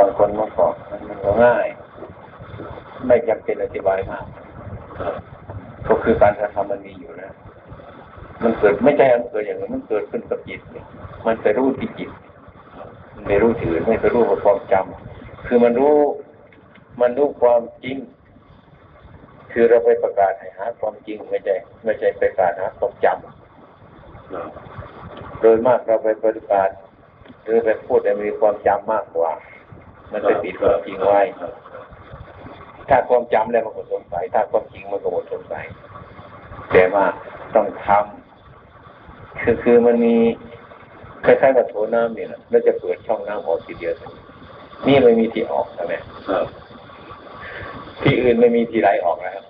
บางคนมันก็มันก็ง่าย ไม่จำเป็นอธิบายมากก็คือการกระทำมันมีอยู่นะ มันเกิดไม่ใช่มันเกิดอย่างนั้นมันเกิดขึ้นกับจิตมันไปรู้ที่จิตมันไม่รู้ถือไม่ไปรู้ความจำคือมันรู้ มันรู้ความจริง คือเราไปประกาศให้หาความจริงไม่ใช่ไม่ใช่ไปประกาศหาความจำโดยมากเราไปประกาศหรือไปพูดแต่มีความจำมากกว่า มันไปปิดความจริงไว้ถ้าความจำแล้วมันก็สงสัย ถ้าความจริงมันก็หมดสงสัยแต่ว่าต้องทำคือคือมันมีคล้ายๆกับโถน้ำนี่แหละแล้วจะเปิดช่องน้ำออกทีเดียวนี่ไม่มีที่ออกใช่ไหมที่อื่นไม่มีที่ไหลออกแล้ว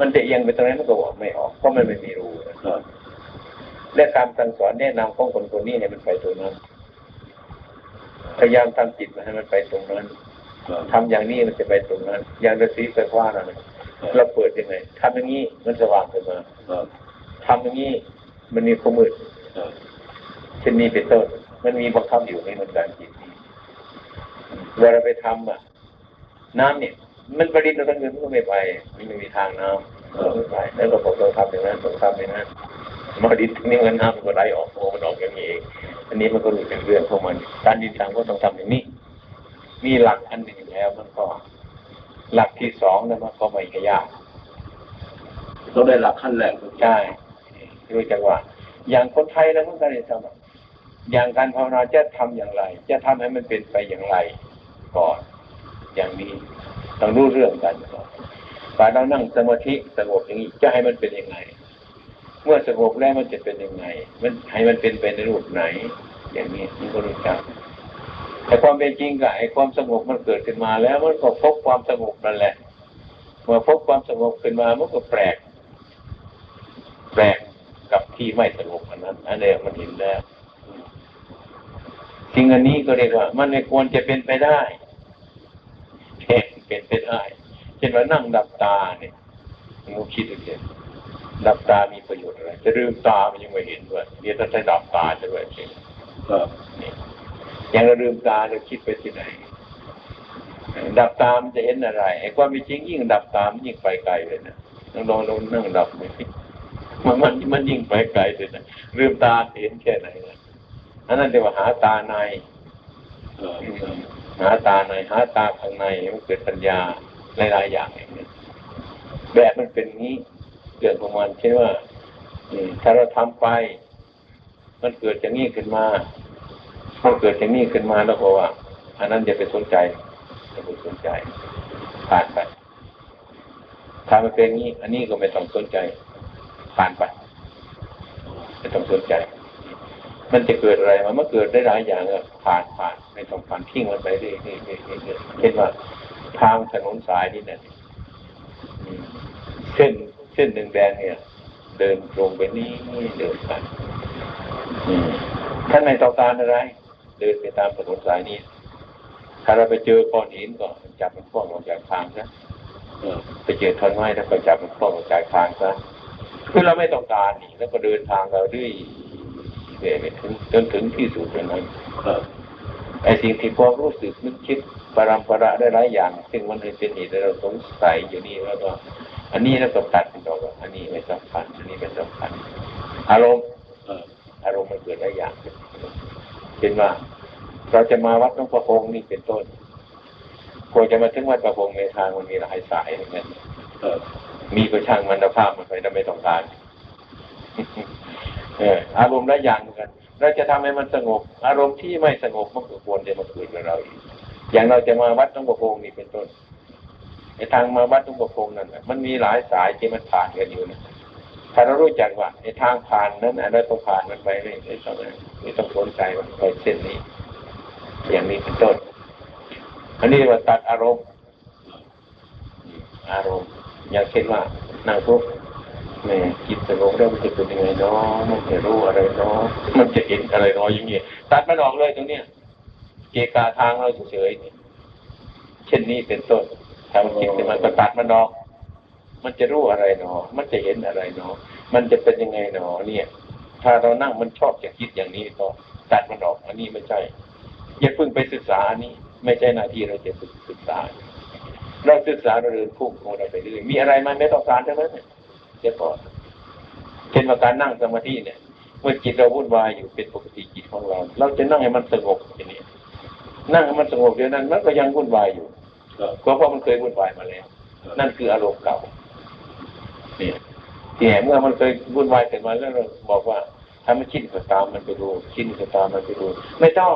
มันจะเอียงไปตรงนั้นมันก็บอกไม่ออกเพราะมันไม่มีรูและการสั่งสอนแนะนำของคนคนนี้ให้มันไปตรงนั้น พยายามทำจิตมาให้มันไปตรงนั้นทำอย่างนี้มันจะไปตรงนั้น อย่างฤาษีไปว่าเราเราเปิดยังไงทำอย่างนี้มันสว่างขึ้นมาทำอย่างนี้มันมีความมืดเช่นนี้เป็นต้น มันมีบังคับอยู่ในมันการจิตนี้เวลาไปทำอะ น้ำเนี่ย มันประดิษฐ์เราทั้งเงินมันก็ไม่ไป มันไม่มีทางน้ำไม่ไปแล้วเราบอกเราทำอย่างนั้นเราทำอย่างนั้น มาดิษฐ์นี่เงินน้ำมันก็ไหลออกโอ้มันออกอย่างนี้เองอันนี้มันก็รู้เป็นเรื่องของมัน การดินทางก็ต้องทำอย่างนี้ มีหลักอันหนึ่งแล้วมันก็ หลักที่สองนะมันก็ไม่ยากต้องได้หลักขั้นแรกใช่รู้จักว่าอย่างคนไทยแล้วมันก็ได้ทำอย่างการภาวนาจะทำอย่างไร จะทำให้มันเป็นไปอย่างไรก่อน อย่างนี้ต้องรู้เรื่องกันก่อนการเรานั่งสมาธิสงบอย่างนี้จะให้มันเป็นยังไง เมื่อสงบแล้วมันจะเป็นยังไง มันให้มันเป็นไปในรูปไหน อย่างนี้มันก็รู้จักแต่ความเป็นจริงกับไอ้ความสงบมันเกิดขึ้นมาแล้วมันก็พบความสงบนั่นแหละ เมื่อพบความสงบขึ้นมามันก็แปลก แปลกกับที่ไม่สงบอันนั้นอันนี้มันเห็นแล้วสิ่งอันนี้ก็เรียกว่า มันไม่ควรจะเป็นไปได้เป็นไปได้เช่นว่านั่งดับตาเนี่ยมูคิดดูสิ ดับตามีประโยชน์อะไร จะลืมตามันยังไม่เห็นด้วยเดี๋ยวถ้าใช้ดับตาจะด้วยจริงอย่างเราลืมตาเราคิดไปที่ไหน ดับตามจะเห็นอะไรไอ้ความเป็นจริงยิ่งดับตามยิ่งไปไกลเลยนะลองลองลองนั่งดับมันมันมันยิ่งไปไกลเลยนะลืมตาเห็นแค่ไหนนะอันนั้นเรียกว่าหาตาในหาตาในหาตาข้างในมันเกิดปัญญาหลายๆอย่างอย่างนี้แบบมันเป็นนี้ เกิดประมาณเช่นว่าถ้าเราทำไป มันเกิดจากนี้ขึ้นมามันเกิดจากนี้ขึ้นมาแล้วก็ว่า อันนั้นอย่าไปสนใจอย่าไปสนใจผ่านไปถ้ามันเป็นนี้ อันนี้ก็ไม่ต้องสนใจผ่านไปไม่ต้องสนใจ มันจะเกิดอะไรมันเกิดได้หลายอย่างอะผ่านผ่านไม่ต้องผ่านทิ้งมันไปเรื่อยๆเช่นว่าทางถนนสายนี่เนี่ยเส้น ส้นแดงๆเนี่ย เดินตรงไปนี่เดินไปท่านไม่ต้องการอะไร เดินไปตามถนนสายนี้ ถ้าเราไปเจอก้อนหินก็จับมันคล้องออกจากทางซะไปเจอท่อนไม้แล้วก็จับมันคล้องออกจากทางซะคือเราไม่ต้องการนี่แล้วก็เดินทางเราด้วยเรื่อยๆถึงจนถึงที่สุดนั้น ไอ้สิ่งที่พอรู้สึกนึกคิดปรำประได้หลายอย่าง ซึ่งมันเป็นเหตุเราสงสัยอยู่นี่แล้วก็อันนี้แล้วก็ตัดเป็นตัวอันนี้ไม่สำคัญอันนี้เป็นสำคัญอารมณ์อารมณ์มันเกิดหลายอย่างเป็นว่าเราจะมาวัดหลวงพ่อคงนี่เป็นต้นพอจะมาถึงวัดประพงในทางมันมีหลายสายเหมือนกันมีกระช่างมันภาพมันไปเราไม่ต้องการเอออารมณ์หลายอย่างเหมือนกัน เราจะทำให้มันสงบ อารมณ์ที่ไม่สงบมันก็ควรจะมาเกิดกับเราอีกอย่างเราจะมาวัดต้งประพงนี่เป็นต้นในทางมาวัดต้งประพงนั่นมันมีหลายสายที่มันผ่านกันอยู่นะถ้าเรารู้จักว่าในทางผ่านนั้นเราต้องผ่านมันไปเลยไม่ต้องไม่ต้องสนใจมันไปเส้นนี้ อย่างนี้เป็นต้น อันนี้ว่าตัดอารมณ์ อารมณ์อย่างเช่นว่านั่งปุ๊บ แม่จิตสงบแล้วมันจะเป็นยังไงเนาะมันจะรู้อะไรเนาะมันจะเห็นอะไรเนาะอย่างเงี้ยตัดมันออกเลยตรงเนี้ยเกกาทางเราเฉยๆเช่นนี้เป็นต้นทำจิตมันก็ตัดมันออกมันจะรู้อะไรเนาะมันจะเห็นอะไรเนาะมันจะเป็นยังไงเนาะเนี่ย ถ้าเรานั่งมันชอบจะคิดอย่างนี้ก็ตัดมันออกอันนี้ไม่ใช่ อย่าเพิ่งไปศึกษานี้ ไม่ใช่หน้าที่เราจะศึกษา เราศึกษาเราเดินพุ่งของเราไปเรื่อยมีอะไรมันไม่ต้องการทั้งนั้น เนี่ยเดี๋ยวก่อนเช่นว่าการนั่งสมาธิเนี่ย เมื่อจิตเราวุ่นวายอยู่เป็นปกติจิตของเรา เราจะนั่งให้มันสงบอย่างนี้นั่งให้มันสงบเดี๋ยวนั้น มันก็ยังวุ่นวายอยู่ครับเพราะว่ามันเคยวุ่นวายมาแล้ว นั่นคืออารมณ์เก่าเนี่ยเนี่ยเมื่อมันเคยวุ่นวายเสร็จมาแล้วเราบอกว่าถ้ามันคิดก็ตามมันไปดูคิดก็ตามมันไปดูไม่ต้อง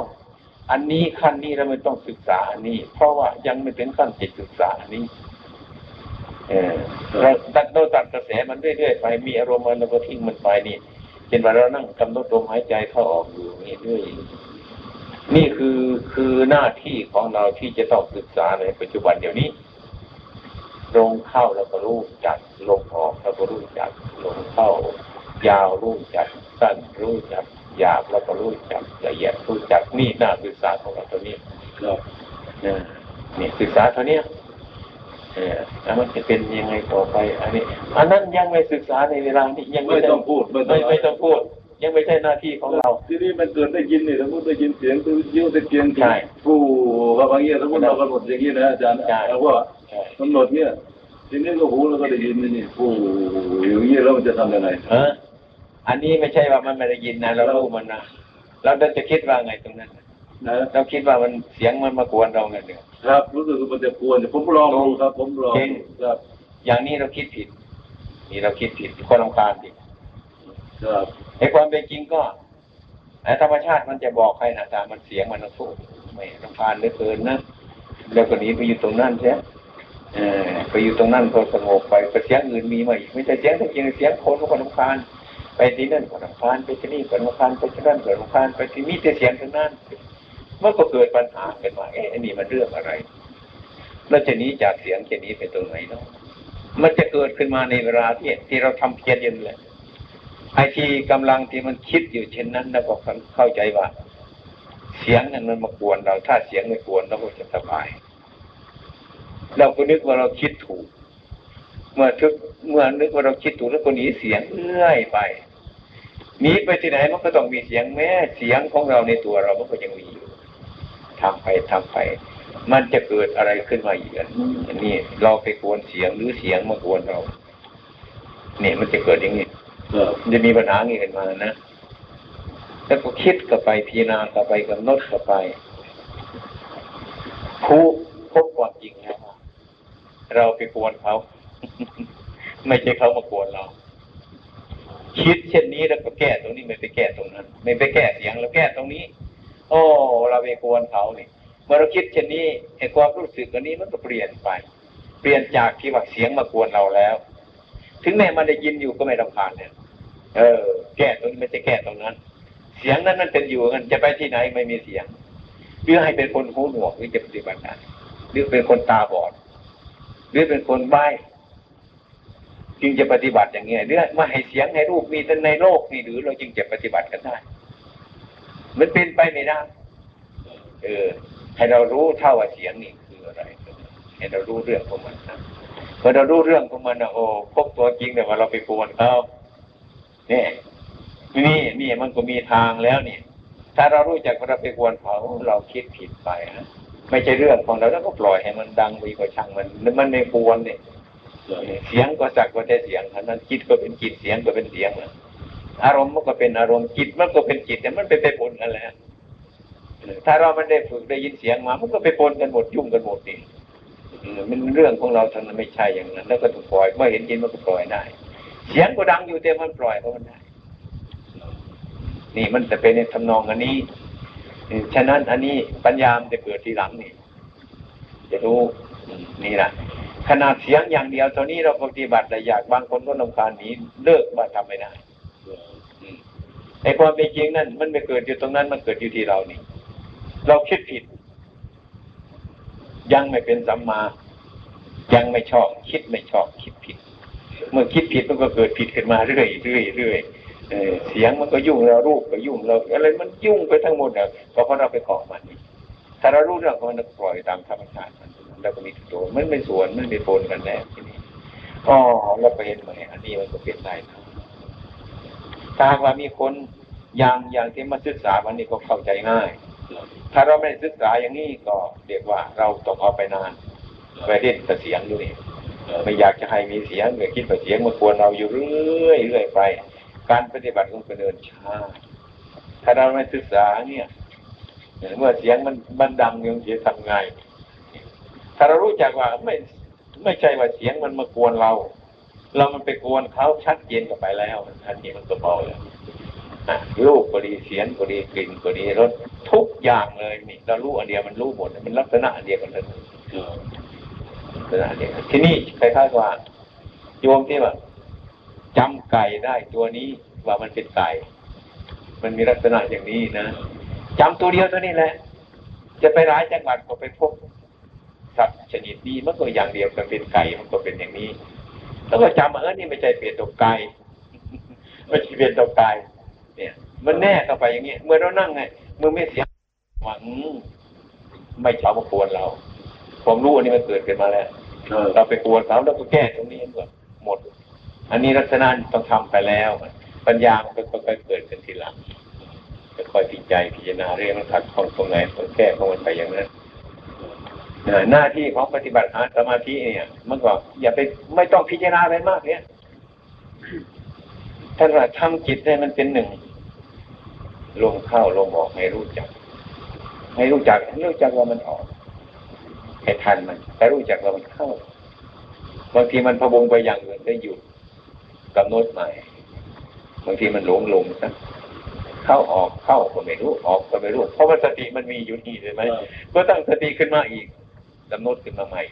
อันนี้ขั้นนี้เราไม่ต้องศึกษาอันนี้ เพราะว่ายังไม่ถึงขั้นจิตศึกษาอันนี้ เออเราตัดเราตัดกระแสมันเรื่อยๆไป มีอารมณ์มันเราก็ทิ้งมันไปนี่เช่นว่าเรานั่งกำหนดลมหายใจเข้าออกอยู่นี่เรื่อยนี่คือคือหน้าที่ของเราที่จะต้องศึกษาในปัจจุบันเดี๋ยวนี้ลงเข้าแล้วก็รู้จักลงออกแล้วก็รู้จักลงเข้า ยาวรู้จักสั้นรู้จักหยาบแล้วก็รู้จักละเอียดรู้จักนี่หน้าศึกษาของเราตัวนี้ครับนะนี่ศึกษาเท่านี้ เออแล้วมันจะเป็นยังไงต่อไป อันนี้ อันนั้นยังไม่ศึกษาในเวลานี้ยังไม่ต้องพูดไม่ไม่ไม่ต้องพูด ยังไม่ใช่หน้าที่ของเรา ทีนี้มันเกิดได้ยินนี่สมมติได้ยินเสียงตัวยิ้วตะเกียงใช่ผู้ว่าบางอย่างสมมติเรากำหนดอย่างนี้นะอาจารย์ใช่เราว่าใช่กำหนดเนี่ยทีนี้ก็หูเราก็ได้ยินนี่นี่ผู้อย่างนี้แล้วมันจะทำยังไงเอออันนี้ไม่ใช่ว่ามันไม่ได้ยินนะเรารู้มันนะเราจะคิดว่าไงตรงนั้นน่ะนะ เราคิดว่ามันเสียงมันมากวนเราไงเนี่ยครับ รู้สึกว่ามันจะกวนผมลองดูครับ ผมลองจริงครับ อย่างนี้เราคิดผิด นี่เราคิดผิดคนรำคาญผิดครับไอ้ความเป็นจริงก็ไอ้ธรรมชาติมันจะบอกให้นะแต่มันเสียงมันต้องสู้ไม่รำคาญเหลือเกินนะแล้วก็หนีไปอยู่ตรงนั้นเสียเออไปอยู่ตรงนั้นพอสงบไปแต่เสียงอื่นมีมาอีกไม่ใช่เสียงแต่จริงเสียงคนก็คนรำคาญไปที่นั่นก็รำคาญไปที่นี่ก็รำคาญไปที่นั่นก็รำคาญไปที่นี่แต่เสียงทั้งนั้น มันก็เกิดปัญหาขึ้นมาเอ๊ะนนี้มันเรื่องอะไร แล้วจะนี้จากเสียงจะหนี้ไปตรงไหนเนาะมันจะเกิดขึ้นมาในเวลาที่ที่เราทำเพียรอยืนแหละไอ้ที่กำลังที่มันคิดอยู่เช่นนั้นแล้วก็เข้าใจว่า เสียงนั้นมันมากวนเรา ถ้าเสียงไม่กวนเราก็จะสบาย เราก็นึกว่าเราคิดถูก เมื่อทึกเมื่อนึกว่าเราคิดถูกแล้วก็หนีเสียงเรื่อยไปหนีไปที่ไหนมันก็ต้องมีเสียงแม้เสียงของเราในตัวเรามันก็ยังมีอยู่ ทำไปทำไป มันจะเกิดอะไรขึ้นมาอีกอันนี้เราไปกวนเสียงหรือเสียงมากวนเรา เนี่ยมันจะเกิดอย่างนี้ครับจะมีปัญหางี้ขึ้นมานะแล้วก็คิดกับไปพิจารณากับไปกำหนดกับไปผู้พบความจริงแล้วว่าเราไปกวนเขาไม่ใช่เขามากวนเรา คิดเช่นนี้แล้วก็แก้ตรงนี้ไม่ไปแก้ตรงนั้น ไม่ไปแก้เสียงแล้วแก้ตรงนี้ โอ้ เราไปกวนเขาเนี่ยเมื่อเราคิดเช่นนี้ไอ้ความรู้สึกอันนี้มันก็เปลี่ยนไป เปลี่ยนจากที่ว่าเสียงมากวนเราแล้ว ถึงแม้มันได้ยินอยู่ก็ไม่รำคาญเนี่ยเออ แก้ตรงนี้ไม่ใช่แก้ตรงนั้น เสียงนั้นมันเป็นอยู่กันจะไปที่ไหนไม่มีเสียงหรือให้เป็นคนหูหนวกหรือจะปฏิบัติได้หรือเป็นคนตาบอด หรือเป็นคนใบ้จึงจะปฏิบัติอย่างเงี้ยหรือมาให้เสียงให้รูปมีแต่ในโลกนี่หรือเราจึงจะปฏิบัติกันได้ มันเป็นไปไม่ได้เออ ให้เรารู้เท่าว่าเสียงนี่คืออะไร ให้เรารู้เรื่องของมันนะพอเรารู้เรื่องของมันนะโอ้พบตัวจริงแต่ว่าเราไปกวนเขาเนี่ยนี่นี่มันก็มีทางแล้วนี่ถ้าเรารู้จักว่าเราไปกวนเขาเราคิดผิดไปนะไม่ใช่เรื่องของเราแล้วก็ปล่อยให้มันดังไปก็ช่างมันมันไม่กวนเนี่ยเสียงก็สักว่าแต่เสียงเท่านั้นจิตก็เป็นจิตเสียงก็เป็นเสียงนะ อารมณ์มันก็เป็นอารมณ์จิตมันก็เป็นจิตแต่มันไปไปปนกันแหละถ้าเราไมันได้ฝึกได้ยินเสียงมา มันก็ไปปนกันหมดยุ่งกันหมดนี่เออมันเรื่องของเราท่านั้นไม่ใช่อย่างนั้น แล้วก็ถูกปล่อยเมื่อเห็นจิตมันก็ปล่อยได้ เสียงก็ดังอยู่แต่มันปล่อยเพราะมันได้ นี่มันจะเป็นในทำนองอันนี้ฉะนั้นอันนี้ปัญญามนจะเกิดทีหลังนี่จะรู้นี่แหละขนาดเสียงอย่างเดียวเท่านี้เราปฏิบัติแต่อยากบางคนก็นำคาญหนีเลิกว่าทำไม่ได้ ไอ้ความเป็นจริงนั่นมันไม่เกิดอยู่ตรงนั้น มันเกิดอยู่ที่เรานี่ เราคิดผิด ยังไม่เป็นสัมมา ยังไม่ชอบ คิดไม่ชอบ คิดผิด เมื่อคิดผิดมันก็เกิดผิดขึ้นมาเรื่อยเรื่อยเรื่อยเสียงมันก็ยุ่งเรารูปก็ยุ่งเราอะไรมันยุ่งไปทั้งหมดอะก็เพราะเราไปเกาะมันนี่ถ้าเรารู้เรื่องของมันก็ปล่อยตามธรรมชาติมันแล้วก็มีตัวมันไม่สวนมันไม่ปนกันแน่ทีนี้อ๋อเราไปเห็นไหมอันนี้มันก็เป็นได้นะ หากว่ามีคนอย่างอย่างที่มาศึกษาวันนี้ก็เข้าใจง่าย ถ้าเราไม่ศึกษาอย่างนี้ก็เรียกว่าเราต้องเอาไปนานไปเล่นแต่เสียงอยู่นี่ไม่อยากจะให้มีเสียงเลยคิดว่าเสียงมากวนเราอยู่เรื่อยเรื่อยไป การปฏิบัติของคนเดินช้าถ้าเราไม่ศึกษาเนี่ยเมื่อเสียงมันมันดังยังจะทำไง ถ้าเรารู้จักว่าไม่ไม่ใช่ว่าเสียงมันมากวนเรา เรามันไปกวนเขาชัดเจนกันไปแล้วทันทีมันก็เบาเลยอะรูปก็ดีเสียงก็ดีกลิ่นก็ดีรสทุกอย่างเลยนี่เรารู้อันเดียวมันรู้หมดมันลักษณะอันเดียวกันเลยลักษณะอันเดียวกันที่นี่คล้ายๆว่าโยมที่ว่าจำไก่ได้ตัวนี้ว่ามันเป็นไก่ มันมีลักษณะอย่างนี้นะจำตัวเดียวตัวนี้แหละ จะไปร้ายจังหวัดก็ไปพบสัตว์ชนิดนี้มันก็อย่างเดียวกันเป็นไก่มันก็เป็นอย่างนี้ แล้วก็จำว่าเออนี่ไม่ใช่เปลี่ยนตัวไก่ไม่ใช่เปลี่ยนตัวไก่เนี่ย มันแน่เข้าไปอย่างนี้เมื่อเรานั่งไงเมื่อไม่เสียงหวังไม่ชอบมากวนเราความรู้อันนี้มันเกิดขึ้นมาแล้วเราไปกวนเขาแล้วก็แก้ตรงนี้หมดหมด อันนี้ลักษณะต้องทำไปแล้ว ปัญญามันก็ค่อยๆเกิดขึ้นทีหลังค่อยๆพิจารณาพิจารณาเรื่องมันขัดข้องตรงไหนต้องแก้ของมันไปอย่างนั้นเอ่อ หน้าที่ของปฏิบัติสมาธิเนี่ยมันก็อย่าไปไม่ต้องพิจารณาอะไรมากเนี่ยท่านว่าทำจิตให้มันเป็นหนึ่งลมเข้าลมออกให้รู้จัก ให้รู้จักให้รู้จักว่ามันออกให้ทันมัน แต่รู้จักว่ามันเข้าบางทีมันพะวงไปอย่างอื่นได้หยุดกำหนดใหม่บางทีมันหลงหลงซะเข้าออกเข้าก็ไม่รู้ออกก็ไม่รู้ เพราะว่าสติมันมีอยู่นี่ใช่ไหมก็ตั้งสติขึ้นมาอีก กำหนดขึ้นมาใหม่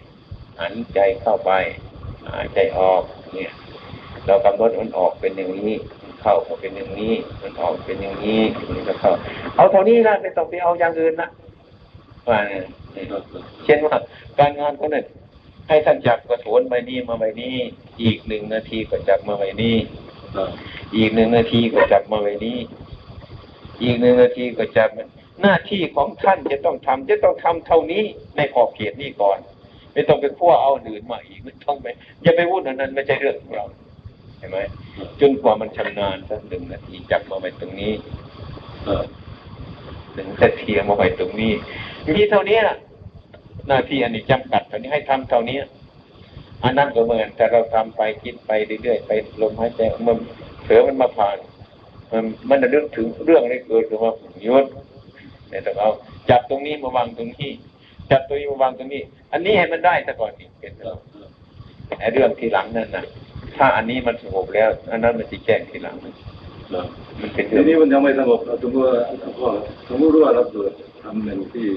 หันใจเข้าไปหายใจออกเนี่ย เรากำหนดมันออกเป็นอย่างนี้มันเข้าก็เป็นอย่างนี้ มันออกเป็นอย่างนี้มันก็เข้า เอาเท่านี้นะไม่ต้องไปเอาอย่างอื่นนะว่าเนี่ยเช่นว่าการงานเขาเนี่ยให้ท่านจับกระโถนใบนี้มาใบนี้ อีกหนึ่งนาทีก็จับมาใบนี้อีกหนึ่งนาทีก็จับมาไว้นี้ อีกหนึ่งนาทีก็จับ หน้าที่ของท่านจะต้องทำจะต้องทำเท่านี้ในขอบเขตนี้ก่อน ไม่ต้องไปขั้วเอาอื่นมาอีกไม่ต้องไปอย่าไปวุ่นอันนั้นไม่ใช่เรื่องของเราเห็นไหมจนกว่ามันชำนาญสักหนึ่งนาทีจับมาไว้ตรงนี้หนึ่งนาทีเอามาไว้ตรงนี้ มีเท่านี้ล่ะหน้าที่อันนี้จำกัดเท่านี้ให้ทำเท่านี้อันนั้นก็เหมือนแต่เราทำไปคิดไปเรื่อยๆไปลมหายใจมันเผลอมันมาผ่าน มันมันจะเรื่องถึงเรื่องอะไรเกิดขึ้นมาหยุด เนี่ยต้องเอาจับตรงนี้มาวางตรงนี้ จับตัวนี้มาวางตรงนี้ อันนี้ให้มันได้ซะก่อนนี่เป็นเรื่องไอ้เรื่องทีหลังนั่นนะถ้าอันนี้มันสงบแล้วอันนั้นมันจะแจ้งทีหลังมันเป็นทีเรื่องนี้มันยังไม่สงบสมมติว่าสมมติว่าเราเกิดทำหนึ่งที่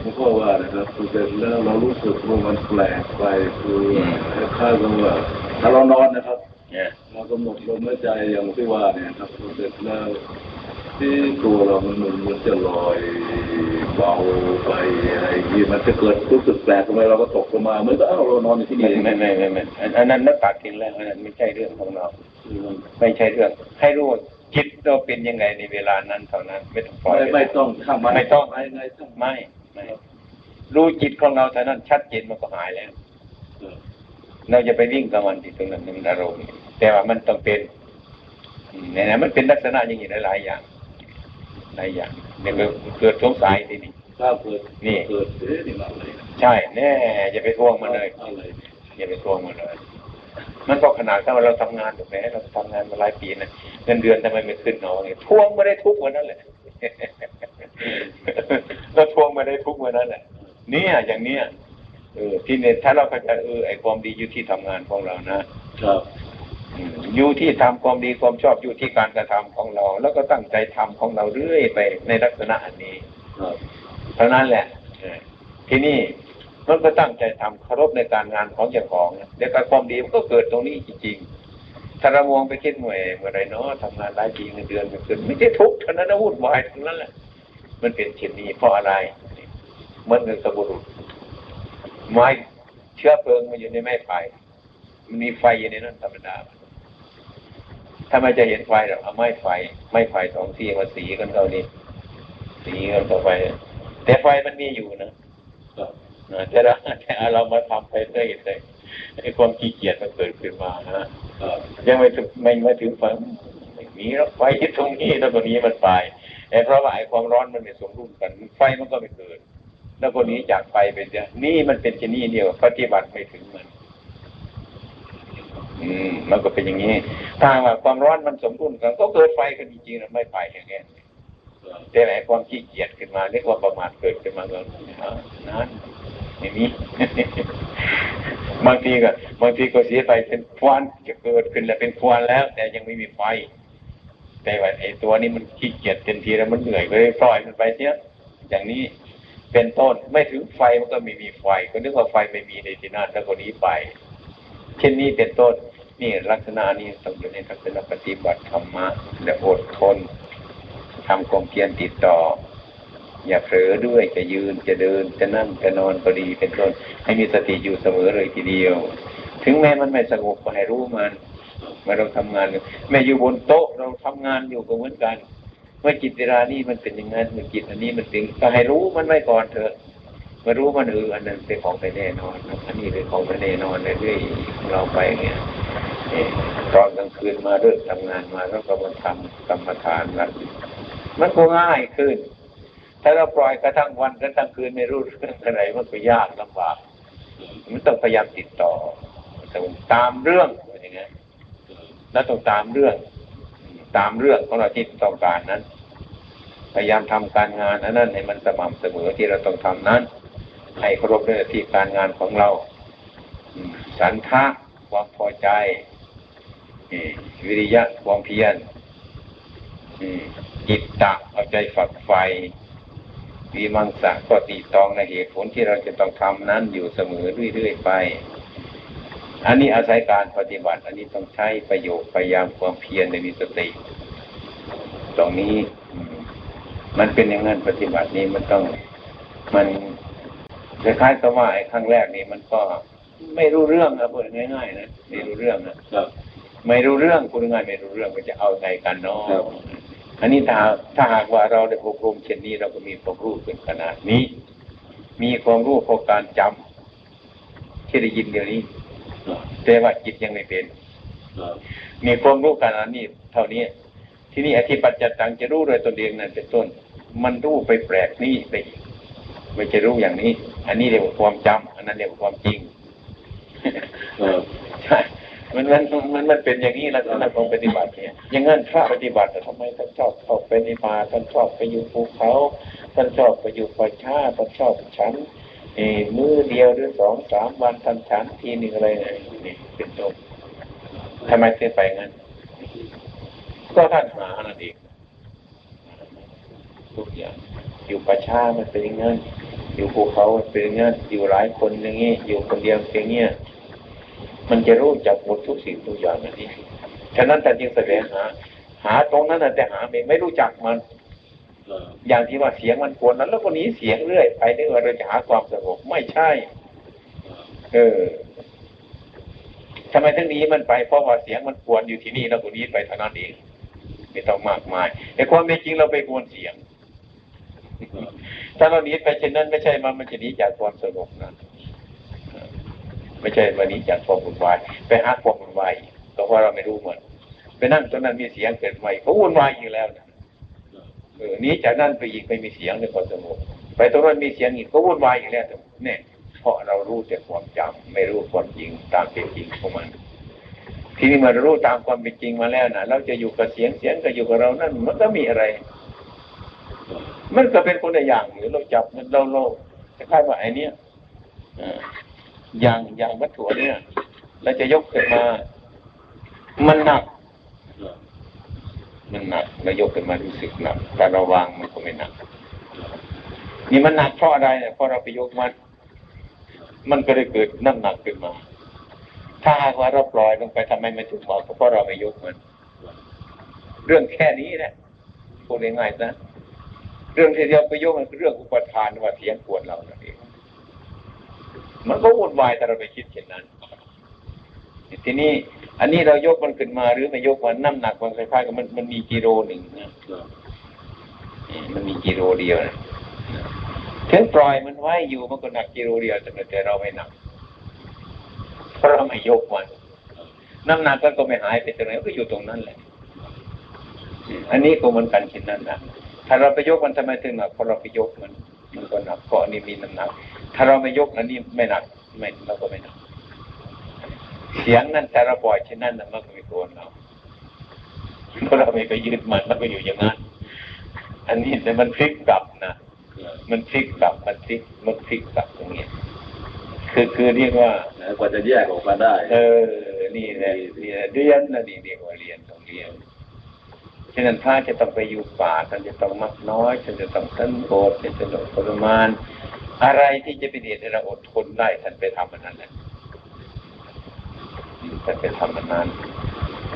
หลวงพ่อว่านะครับคือเสร็จแล้วเรารู้สึกว่ามันแปลกไปคือคล้ายๆกับว่าถ้าเรานอนนะครับเนี่ยเรากำหนดลมหายใจอย่างที่ว่าเนี่ยครับพอเสร็จแล้ว ที่ตัวเรามันมันมันจะลอยเบาไปอะไรอย่างนี้มันจะเกิดรู้สึกแปลกทำไมเราก็ตกลงมาเหมือนกับเอ้าเรานอนอยู่ที่ไม่นี่ไม่ไม่ไม่ไม่อันอันนั้นนักตัดทิ้งแล้วอันนั้นไม่ใช่เรื่องของเรา ไม่ใช่เรื่อง ให้รู้ว่าจิตเราเป็นยังไงในเวลานั้นเท่านั้น ไม่ต้องปล่อยไม่ไม่ต้องทำไม่ต้องไม่ไงต้องไม่ไม่รู้จิตของเราเท่านั้นชัดเจนมันก็หายแล้วเราจะไปวิ่งกับมันที่ตรงนั้นมันอารมณ์แต่ว่ามันต้องเป็นอืมเนี่ยนะมันเป็นลักษณะอย่างนี้หลายๆอย่าง หลายอย่างเนี่ยก็เกิดสงสัยทีนี้ถ้าเกิดนี่เกิดเอ๊ะนี่มาอะไรนะใช่แน่อย่าไปทวงมันเลยอะไรอย่าไปทวงมันเลยมันก็ขนาดถ้าเราทำงานถูกไหมเราทำงานมาหลายปีนะเงินเดือนทำไมไม่ขึ้นเนาะทวงไม่ได้ทุกวันนั้นแหละเราทวงไม่ได้ทุกวันนั้นแหละเนี่ยอย่างเนี้ยเออที่เนี่ยถ้าเราเข้าใจเออไอความดีอยู่ที่ทำงานของเรานะครับ อยู่ที่ทำความดีความชอบอยู่ที่การกระทำของเรา แล้วก็ตั้งใจทำของเราเรื่อยไปในลักษณะอันนี้เท่านั้นแหละที่นี่มันก็ตั้งใจทำเคารพในการงานของเจ้าของเดี๋ยวการความดีมันก็เกิดตรงนี้จริงๆถ้าเรามองไปคิดหน่วยเมื่อไรเนาะทำงานหลายปีเงินเดือนไม่ขึ้นไม่ใช่ทุกข์เท่านั้นนะวุ่นวายทั้งนั้นแหละมันเป็นเช่นนี้เพราะอะไรมันเงินสบุรุษไม้เชื้อเพลิงมันอยู่ในไม้ไผ่มันมีไฟอยู่ในนั้นธรรมดา ถ้าไม่จะเห็นไฟหรอกเอาไม้ไฟ ไม้ไผ่สองที่มาสีกันเท่านี้ สีกันเข้าไป แต่ไฟมันมีอยู่นะแต่เราแต่เรามาทำไปเรื่อยเลยไอ้ความขี้เกียจมันเกิดขึ้นมาฮะยังไม่ถึงไม่ไม่ถึงฝันมีแล้วไฟที่ตรงนี้แล้วตรงนี้มันไปแต่เพราะว่าไอ้ความร้อนมันไม่สมดุลกัน ไฟมันก็ไม่เกิด แล้วคนนี้จากไปเป็นเนี่ยนี่มันเป็นชนีเดียวปฏิบัติไม่ถึงมัน อืมมันก็เป็นอย่างนี้ ถ้าว่าความร้อนมันสมดุลกัน ก็เกิดไฟกันจริงๆนะไม่ไปอย่างเงี้ยแต่ไหนความขี้เกียจขึ้นมาเรียกว่าประมาทเกิดขึ้นมาก็อ่านั้นอย่างนี้บางทีก็บางทีก็เสียไปเป็นควันจะเกิดขึ้นแล้วเป็นควันแล้ว แต่ยังไม่มีไฟ แต่ว่าไอ้ตัวนี้มันขี้เกียจเต็มทีแล้วมันเหนื่อยก็เลยปล่อยมันไปเสียอย่างนี้เป็นต้นไม่ถึงไฟมันก็ไม่มีไฟ ก็นึกว่าไฟไม่มีในที่นั่นแล้วก็นี้ไป เช่นนี้เป็นต้น นี่ลักษณะนี้ต้องอยู่ในลักษณะปฏิบัติธรรมะและอดทนทำความเพียรติดต่อ อย่าเผลอด้วยจะยืนจะเดินจะนั่งจะนอนก็ดีเป็นต้นให้มีสติอยู่เสมอเลยทีเดียว ถึงแม้มันไม่สงบก็ให้รู้มันเมื่อเราทำงานอยู่แม้อยู่บนโต๊ะเราทำงานอยู่ก็เหมือนกัน เมื่อจิตเวลานี้มันเป็นอย่างนั้นเมื่อจิตอันนี้มันเป็นก็ให้รู้มันไว้ก่อนเถอะ มื่อรู้มันเอออันนั้นเป็นของไปแน่นอนอันนี้เป็นของไปแน่นอนเรื่อยๆของเราไปเนี่ยตอนกลางคืนมาเลิกทำงานมาแล้วก็มาทำกรรมฐานละมันก็ง่ายขึ้น ถ้าเราปล่อยกระทั่งวันกระทั่งคืนไม่รู้เรื่องอะไรมันก็ยากลำบากมันต้องพยายามติดต่อต้องตามเรื่องอย่างเงี้ยแล้วต้องตามเรื่อง ตามเรื่องของเราที่ต้องการนั้น พยายามทำการงานอันนั้นให้มันสม่ำเสมอที่เราต้องทำนั้น ให้เคารพในหน้าที่การงานของเราสันทะความพอใจวิริยะความเพียรจิตตะเอาใจฝักใฝ่วิมังสะก็ตีตองในเหตุผลที่เราจะต้องทำนั้นอยู่เสมอเรื่อยๆไป อันนี้อาศัยการปฏิบัติ อันนี้ต้องใช้ประโยชน์พยายามความเพียรในมีสติตรงนี้ มันเป็นอย่างนั้นปฏิบัตินี้มันต้องมัน คล้ายๆกับว่าไอ้ครั้งแรกนี่มันก็ไม่รู้เรื่องนะพูดง่ายๆนะไม่รู้เรื่องนะครับไม่รู้เรื่องพูดง่ายๆไม่รู้เรื่องมันจะเอาไงกันเนาะครับอันนี้ถ้าถ้าหากว่าเราได้อบรมเช่นนี้เราก็มีความรู้เป็นขนาดนี้ มีความรู้เพราะการจำที่ได้ยินเดี๋ยวนี้แต่ว่าจิตยังไม่เป็นมีความรู้ขนาดนี้เท่านี้ ที่นี่อธิปัจจตังจะรู้โดยตนเองนั่นเป็นต้น มันรู้ไปแปลกนี่ไปอีก ไม่จะรู้อย่างนี้ อันนี้เรียกว่าความจำอันนั้นเรียกว่าความจริงใช่มันมันมันมันเป็นอย่างนี้ลักษณะของปฏิบัติเนี่ย อย่างนั้นพระปฏิบัติแต่ทำไมท่านชอบเข้าไปในป่าท่านชอบไปอยู่ภูเขาท่านชอบไปอยู่ป่าช้าท่านชอบฉันเอ่อมือเดียวหรือสองสามวันท่านฉันทีหนึ่งอะไรเนี่ยนี่เป็นต้นทำไมถึงไปงั้น ก็ท่านหานั่นเองทุกอย่าง อยู่ป่าช้ามันเป็นอย่างนั้นอยู่ภูเขามันเป็นอย่างนั้นอยู่หลายคนอย่างนี้อยู่คนเดียวเป็นอย่างเงี้ยมันจะรู้จักหมดทุกสิ่งทุกอย่างอันนี้ฉะนั้นแต่จึงแสดงหา หาตรงนั้นแต่หาไม่ไม่รู้จักมันอย่างที่ว่าเสียงมันกวนนั้น แล้วก็หนีเสียงเรื่อยไปนึกว่าเราจะหาความสงบไม่ใช่ เออทำไมถึงนี้มันไปเพราะว่าเสียงมันกวนอยู่ที่นี่แล้วก็นี้ไปเท่านั้นเองไม่ต้องมากมายแต่ความเป็นจริงเราไปกวนเสียง ถ้าเราหนีไปเช่นนั้นไม่ใช่มันมันจะหนีจากความสงบนะไม่ใช่วันนี้จากความวุ่นวายไปหาความวุ่นวายก็เพราะเราไม่รู้มันไปนั่งตรงนั้นมีเสียงเกิดใหม่ก็วุ่นวายอยู่แล้วนะเออหนีจากนั้นไปอีกไม่มีเสียงในความสงบไปตรงนั้นมีเสียงอีกก็วุ่นวายอยู่แล้วเนี่ยเพราะเรารู้แต่ความจำไม่รู้ความจริงตามเป็นจริงของมันทีนี้มารู้ตามความเป็นจริงมาแล้วนะเราจะอยู่กับเสียงเสียงก็อยู่กับเรานั่นมันก็มีอะไร มันก็เป็นคนละอย่างหรือเราจับมันเราเราคล้ายๆว่าไอ้นี้อย่างอย่างวัตถุเนี่ยเราจะยกขึ้นมา มันหนัก มันหนักเรายกขึ้นมารู้สึกหนักแต่เราวางมันก็ไม่หนัก นี่มันหนักเพราะอะไรเนี่ยเพราะเราไปยกมัน มันก็เลยเกิดน้ำหนักขึ้นมา ถ้าหากว่าเราปล่อยลงไปทำไมมันถึงเบาก็เพราะเราไม่ยกมัน เรื่องแค่นี้แหละพูดง่ายๆนะ เรื่องที่เดียวไปยกมันคือเรื่องอุปทานว่าเสียงกวนเรานั่นเองมันก็วุ่นวายถ้าเราไปคิดเช่นนั้นทีนี้ อันนี้เรายกมันขึ้นมาหรือไม่ยกมันน้ำหนักมันคล้ายๆกับมันมันมีกิโลหนึ่งนะมันมีกิโลเดียวนะถึงปล่อยมันไว้อยู่มันก็หนักกิโลเดียวแต่แต่เราไม่หนักเพราะเราไม่ยกมันน้ำหนักมันก็ไม่หายไปตรงไหนก็อยู่ตรงนั้นแหละ อันนี้ก็เหมือนกันเช่นนั้นนะ ถ้าเราไปยกมันทำไมถึงหนักเพราะเราไปยกมัน มันก็หนักเพราะอันนี้มีน้ำหนัก ถ้าเราไม่ยกอันนี้ไม่หนักไม่เราก็ไม่หนัก เสียงนั้นแต่เราปล่อยเช่นนั้นน่ะมันก็ไม่โกนเราเพราะเราไม่ไปยึดมันมันก็อยู่อย่างนั้น อันนี้แต่มันพลิกกลับนะมันพลิกกลับมันพลิกมันพลิกกลับตรงนี้คือคือเรียกว่ากว่าจะแยกออกมาได้ เออ นี่แหละนี่แหละเรียนนะนี่เรียกว่าเรียนต้องเรียน ฉะนั้นพระจะต้องไปอยู่ป่าท่านจะต้องมักน้อยท่านจะต้องสันโดษท่านจะต้องทรมาน อะไรที่จะเป็นเหตุให้เราอดทนได้ท่านไปทำมันนั้นแหละท่านไปทำมันนั้น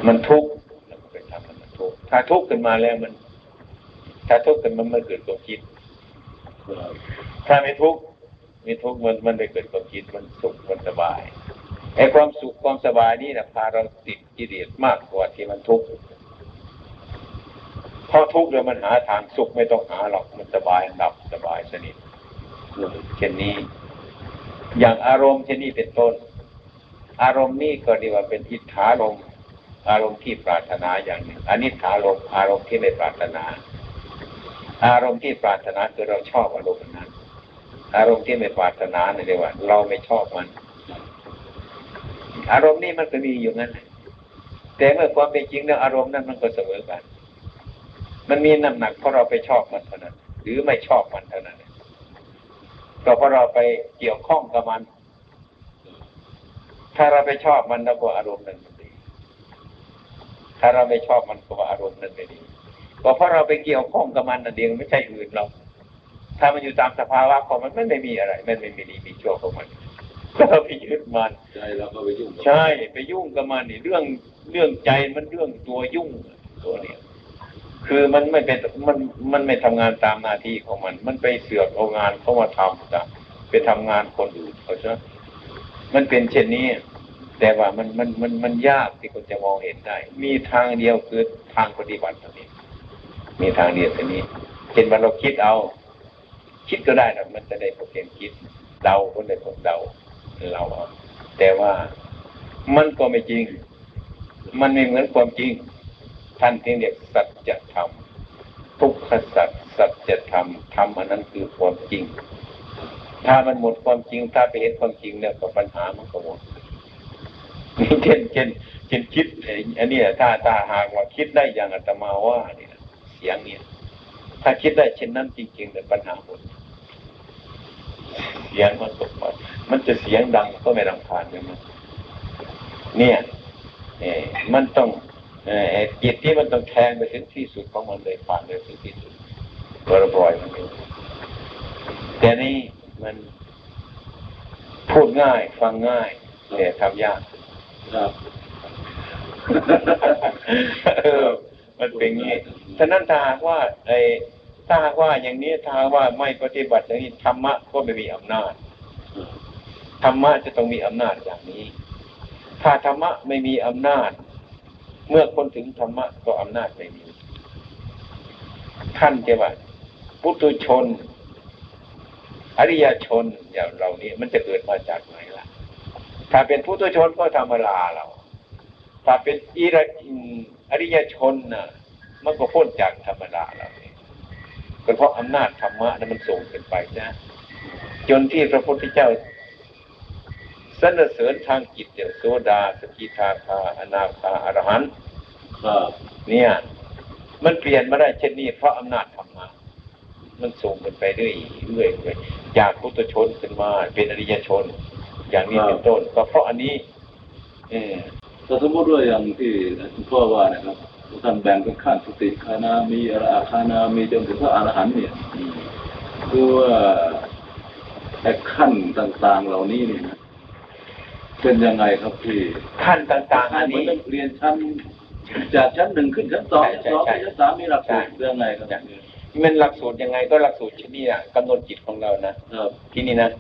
มันทุกข์เราก็ไปทำมันมันทุกข์ถ้าทุกข์ขึ้นมาแล้วมัน ถ้าทุกข์ขึ้นมันไม่เกิดความคิด ถ้าไม่ทุกข์ไม่ทุกข์มันมันไม่เกิดความคิดมันสุขมันสบายไอ้ความสุขความสบายนี่นะพาเราติดกิเลสมากกว่าที่มันทุกข์ เพราะทุกข์แล้วมันหาทางสุขไม่ต้องหาหรอกมันสบายหลับสบายสนิทเช่นนี้ อย่างอารมณ์เช่นนี้เป็นต้น อารมณ์นี่ก็เรียกว่าเป็นอิทธารมอารมณ์ที่ปรารถนาอย่างหนึ่งอนิถารมอารมณ์ที่ไม่ปรารถนา อารมณ์ที่ปรารถนาคือเราชอบอารมณ์นั้น อารมณ์ที่ไม่ปรารถนาเนี่ยเรียกว่า เราไม่ชอบมัน อารมณ์นี่มันก็มีอยู่งั้นแต่เมื่อความเป็นจริงแล้วอารมณ์นั้นมันก็เสมอกัน มันมีน้ำหนักเพราะเราไปชอบมันเท่านั้น หรือไม่ชอบมันเท่านั้นก็เพราะเราไปเกี่ยวข้องกับมัน ถ้าเราไปชอบมันแล้วก็อารมณ์นั้นมันดี ถ้าเราไม่ชอบมันก็ว่าอารมณ์นั้นไม่ดีก็เพราะเราไปเกี่ยวข้องกับมันนั่นเองไม่ใช่อื่นเราถ้ามันอยู่ตามสภาวะของมันมันไม่มีอะไร มันไม่มีดีมีชั่วของมันก็เราไปยึดมันใจเราก็ไปยุ่งกับใช่ ไปยุ่งกับมันนี่เรื่องเรื่องใจมันเรื่องตัวยุ่งตัวเนี้ย คือมันไม่เป็นมันมันไม่ทำงานตามหน้าที่ของมัน มันไปเสือกเอางานเขามาทำจ้ะไปทำงานคนอื่นเขาใช่มันเป็นเช่นนี้ แต่ว่ามันมันมันมันยากที่คนจะมองเห็นได้ มีทางเดียวคือทางปฏิบัติเท่านี้ มีทางเดียวเท่านี้เช่นว่าเราคิดเอา คิดก็ได้นะมันจะได้ผลเพียงคิดเดาก็ได้ผลเดาเราเอาแต่ว่ามันก็ไม่จริง มันไม่เหมือนความจริง ท่านที่เรียกสัจธรรมทุกขสัจสัจธรรมธรรมอันนั้นคือความจริง ถ้ามันหมดความจริง ถ้าไปเห็นความจริงเนี่ยก็ปัญหามันก็หมดเช่นเช่นเช่นคิดอ้อันนี้ถ้าถ้าหากว่าคิดได้อย่างอาตมาว่าเนี่ยเสียงเนี่ย ถ้าคิดได้เช่นนั้นจริงๆเนี่ยปัญหาหมดเสียงมันตกไปมันจะเสียงดังก็ไม่รำคาญเลยมันเนี่ย เอมันต้อง จิตที่มันต้องแทงไปถึงที่สุดของมันเลยผ่านเลยถึงที่สุดเราปล่อยมันอยู่แต่นี่มันพูดง่าย ฟังง่ายแต่ทำยากครับเออมันเป็นอย่างนี้ฉะนั้นถ้าหากว่าไอ้ถ้าหากว่าอย่างนี้ถ้าหากว่าไม่ปฏิบัติอย่างนี้ธรรมะก็ไม่มีอำนาจธรรมะจะต้องมีอำนาจอย่างนี้ ถ้าธรรมะไม่มีอำนาจ เมื่อคนถึงธรรมะก็อำนาจไม่มีท่านจะว่าพุทุชน อริยชนอย่างเรานี้มันจะเกิดมาจากไหนล่ะ ถ้าเป็นพุทุชนก็ธรรมดาเรา ถ้าเป็นอิระอินอริยชนน่ะ มันก็พ้นจากธรรมดาเราเองก็เพราะอำนาจธรรมะนั้นมันส่งขึ้นไปนะจนที่พระพุทธเจ้า สรรเสริญทางจิตอย่างโสดาสกิทาคาอนาคาอรหันต์เนี่ย มันเปลี่ยนมาได้เช่นนี้เพราะอำนาจธรรมะมันส่งกันไปเรื่อยเรื่อยเรื่อยจากพุทธชนขึ้นมาเป็นอริยชน อย่างนี้เป็นต้น ก็เพราะอันนี้ เออถ้าสมมติว่าอย่างที่คุณพ่อว่านะครับท่านแบ่งเป็นขั้นสติคานามีอราคานามีจนถึงพระอรหันต์เนี่ยคือว่าไอ้ขั้นต่าง ๆ เหล่านี้เนี่ยนะ เป็นยังไงครับพี่ขั้นต่างๆ อันนี้เหมืเรียนชั้นจากชั้นหนึ่งขึ้นชั้นสองใช่ชั้นสองใช่ขึ้นชั้นสามมีหลักสูตรใช่เรื่องไงครับมันหลักสูตรยังไงก็หลักสูตรที่นี่อะกำหนดจิตของเรานะครับที่นี่นะ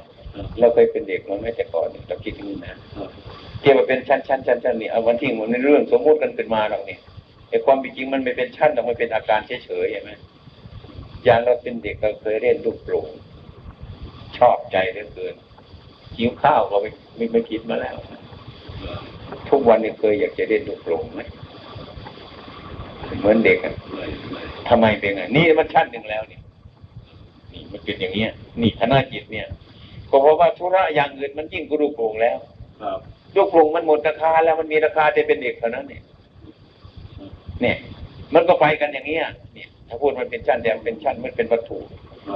เราเคยเป็นเด็กมาไม่แต่ก่อนเราคิดอย่างนี้นะครับเกี่ยวกับเป็นชั้นชั้นชั้นชั้นนี่เอาวันที่มันในเรื่องสมมุติกันขึ้นมาหรอกนี่ไอ้ความเป็นจริงมันไม่เป็นชั้นหรอกมันเป็นอาการเฉยๆใช่ไหมอย่างเราเป็นเด็กเราเคยเล่นลูกโป่งชอบใจเหลือเกินหิวข้าวก็ไม่ ไม่ไม่คิดมาแล้ว ทุกวันนี้เคยอยากจะเล่นลูกโป่งไหมเหมือนเด็กอะไม่ไม่ทำไมเป็นไงนี่มันชั้นหนึ่งแล้วนี่นี่มันเป็นอย่างเนี้ย นี่คณะจิตเนี่ย ก็เพราะว่าธุระอย่างอื่นมันยิ่งกระดูกโปร่งแล้วครับลูกโปร่งมันหมดราคาแล้วมันมีราคาจะเป็นเด็กเท่านั้นเนี่ย เนี่ย มันก็ไปกันอย่างเงี้ยเนี่ย ถ้าพูดมันเป็นชั้นเดียวเป็นชั้นมันเป็นวัตถุ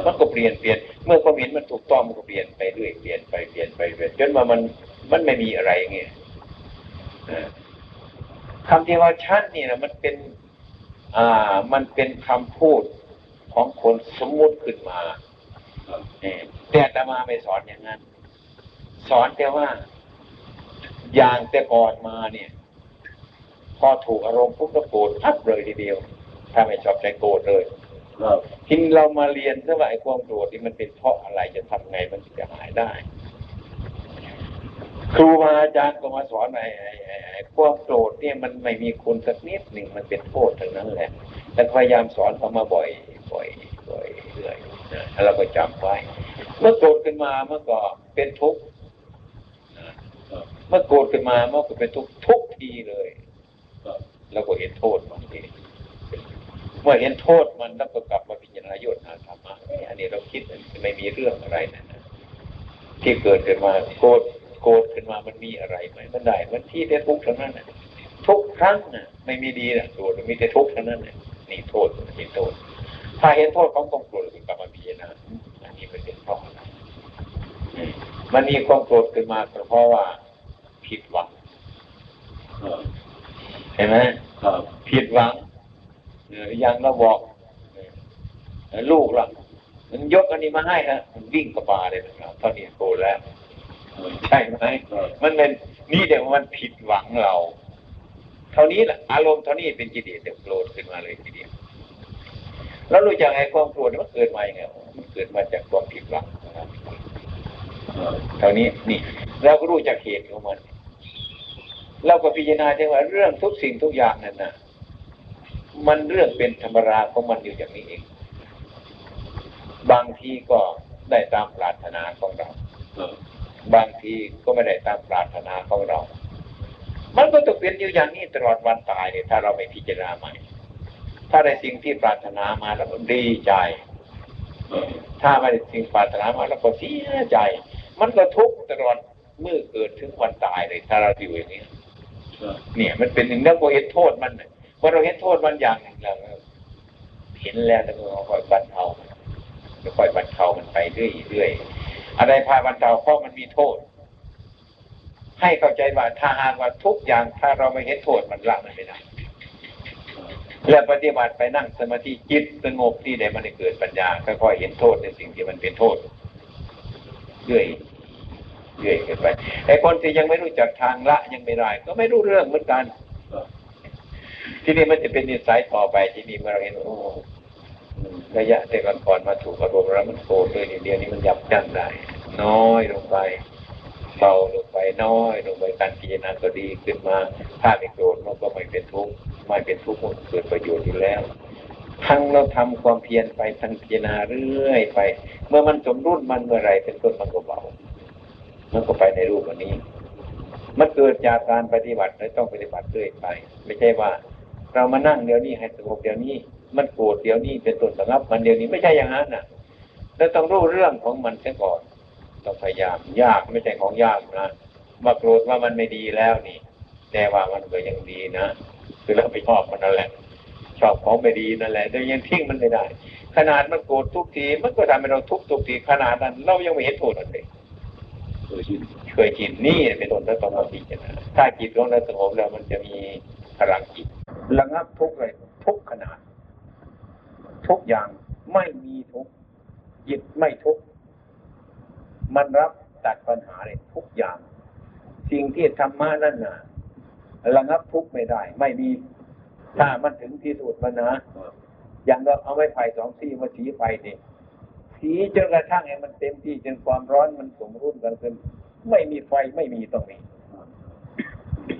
มันก็เปลี่ยนเปลี่ยนเมื่อความเห็นมันถูกต้องมันก็เปลี่ยนไปเรื่อยเปลี่ยนไปเปลี่ยนไปเปลี่ยจนมามันมันไม่มีอะไรเงี้ยคำที่ว่าชั้นนี่นะมันเป็น อ่า มันเป็นคำพูดของคนสมมุติขึ้นมาแต่อาตมาไม่สอนอย่างนั้น สอนแต่ว่า อย่างแต่ก่อนมาเนี่ย พอถูกอารมณ์ปุ๊บก็โกรธทับเลยทีเดียว ถ้าไม่ชอบใจโกรธเลย ทีนี้เรามาเรียนซะว่าไอ้ความโกรธนี่มันเป็นเพราะอะไรจะทำไงมันถึงจะหายได้ ครูบาอาจารย์ก็มาสอนไอ้ไอ้ไอ้ไอ้ความโกรธเนี่ยมันไม่มีคุณสักนิดหนึ่งมันเป็นโทษทั้งนั้นแหละแล้วพยายามสอนเขามาบ่อยบ่อยบ่อยเรื่อยนะแล้วเราก็จำไว้ เมื่อโกรธขึ้นมาเมื่อก็เป็นทุกข์นะครับเมื่อโกรธขึ้นมาเมื่อก็เป็นทุกข์ทุกทีเลยครับแล้วก็เห็นโทษมันเอง เมื่อเห็นโทษมันแล้วก็กลับมาพิจารณาโยชน์หาธรรมะนี่อันนี้เราคิดไม่มีเรื่องอะไรนะนะที่เกิดขึ้นมาโกรธโกรธขึ้นมามันมีอะไรไหมมันได้ มันที่แต่ทุกข์เท่านั้นนะทุกครั้งนะไม่มีดีนะโกรธมีแต่ทุกข์เท่านั้นนะนี่โทษเห็นโทษ ถ้าเห็นโทษของความโกรธก็กลับมาพิจารณาอันนี้มันเป็นเพราะอะไรอืมมันมีความโกรธขึ้นมาก็เพราะว่าผิดหวังครับเห็นไหมครับผิดหวังเอย่างเราบอกลูกเรามันยกอันนี้มาให้นะมันวิ่งกระบาเลยนะครับตอนนี้โกรธแล้วใช่ไหมมันเป็นนี่เดี๋ยวมันผิดหวังเรา เท่านี้แหละอารมณ์เท่านี้เป็นกิเลสเดี๋ยวโกรธขึ้นมาเลยทีเดียวแล้วรู้จักไอ้ความโกรธมันเกิดมาอย่างไงมันเกิดมาจากความผิดหวังนะครับเท่านี้นี่เราก็รู้จักเหตุของมันเราก็พิจารณาได้ว่าเรื่องทุกสิ่งทุกอย่างนั่นนะ มันเรื่องเป็นธรรมราของมันอยู่อย่างนี้เอง บางทีก็ได้ตามปรารถนาของเราบางทีก็ไม่ได้ตามปรารถนาของเรา มันก็ต้องเป็นอยู่อย่างนี้ตลอดวันตายเนี่ยถ้าเราไม่พิจารณาใหม่ ถ้าได้สิ่งที่ปรารถนามาแล้วก็ดีใจถ้าไม่ได้สิ่งปรารถนามาแล้วก็เสียใจ มันก็ทุกข์ตลอดเมื่อเกิดถึงวันตายเลย ถ้าเราอยู่อย่างนี้เนี่ยมันเป็นหนึ่งแล้วก็เห็นโทษมันน่ะ พอเราเห็นโทษมันอย่างหนึ่งแล้วเห็นแล้วแล้วก็ค่อยบรรเทามันค่อยบรรเทามันไปเรื่อยๆอะไรพาบรรเทาเพราะมันมีโทษ ให้เข้าใจว่าถ้าหากว่าทุกอย่างถ้าเราไม่เห็นโทษมันละมันไม่ได้และปฏิบัติไปนั่งสมาธิจิตสงบที่ใดมันได้เกิดปัญญาค่อยๆเห็นโทษในสิ่งที่มันเป็นโทษเรื่อยเรื่อยขึ้นไปไอ้คนที่ยังไม่รู้จักทางละยังไม่ได้ก็ไม่รู้เรื่องเหมือนกัน ทีนี้มันจะเป็นนิสัยต่อไปที่นี่เมื่อเราเห็นโอ้ระยะแต่ก่อนๆมาถูกอารมณ์แล้วมันโกรธเลยเดียวนี้มันยับยั้งได้ น้อยลงไปเบาลงไปน้อยลงไปการพิจารณาก็ดีขึ้นมา ถ้าไม่โกรธมันก็ไม่เป็นทุกข์ไม่เป็นทุกข์มันเกิดประโยชน์อยู่แล้วทั้งเราทำความเพียรไปทั้งพิจารณาเรื่อยไป เมื่อมันสมรุ่นมันเมื่อไรเป็นต้นมันก็เบามันก็ไปในรูปอันนี้ มันเกิดจากการปฏิบัติและต้องปฏิบัติเรื่อยไป ไม่ใช่ว่า เรามานั่งเดี๋ยวนี้ให้สงบเดี๋ยวนี้ มันโกรธเดี๋ยวนี้เป็นต้นสงับ มันเดี๋ยวนี้ไม่ใช่อย่างนั้นน่ะแล้วต้องรู้เรื่องของมันเสียก่อนต้องพยายามยากไม่ใช่ของยากนะมาโกรธว่ามันไม่ดีแล้วนี่ แต่ว่ามันก็ยังดีนะคือเราไปชอบมันนั่นแหละ ชอบของไม่ดีนั่นแหละแต่ยังทิ้งมันไม่ได้ ขนาดมันโกรธทุกทีมันก็ทำให้เราทุกข์ทุกทีขนาดนั้น เรายังไม่เห็นโทษมันเลยเคยชินเคยจิตนี่เป็นต้นแล้วต้องมาพิจารณาถ้าจิตของเราสงบแล้วมันจะมีพลังจิต ระงับทุกเลยทุกขนาด ทุกอย่างไม่มีทุกข์จิตไม่ทุกมันรับตัดปัญหาเลยทุกอย่าง สิ่งที่ธรรมะนั่นนะระงับทุกไม่ได้ ไม่มีถ้ามันถึงที่สุดมันนะอย่างเราเอาไม้ไผ่สองซี่มาสีไฟนี่สีจนกระทั่งให้มันเต็มที่จนความร้อนมันสมรุนกันจนไม่มีไฟไม่มีตรงนี้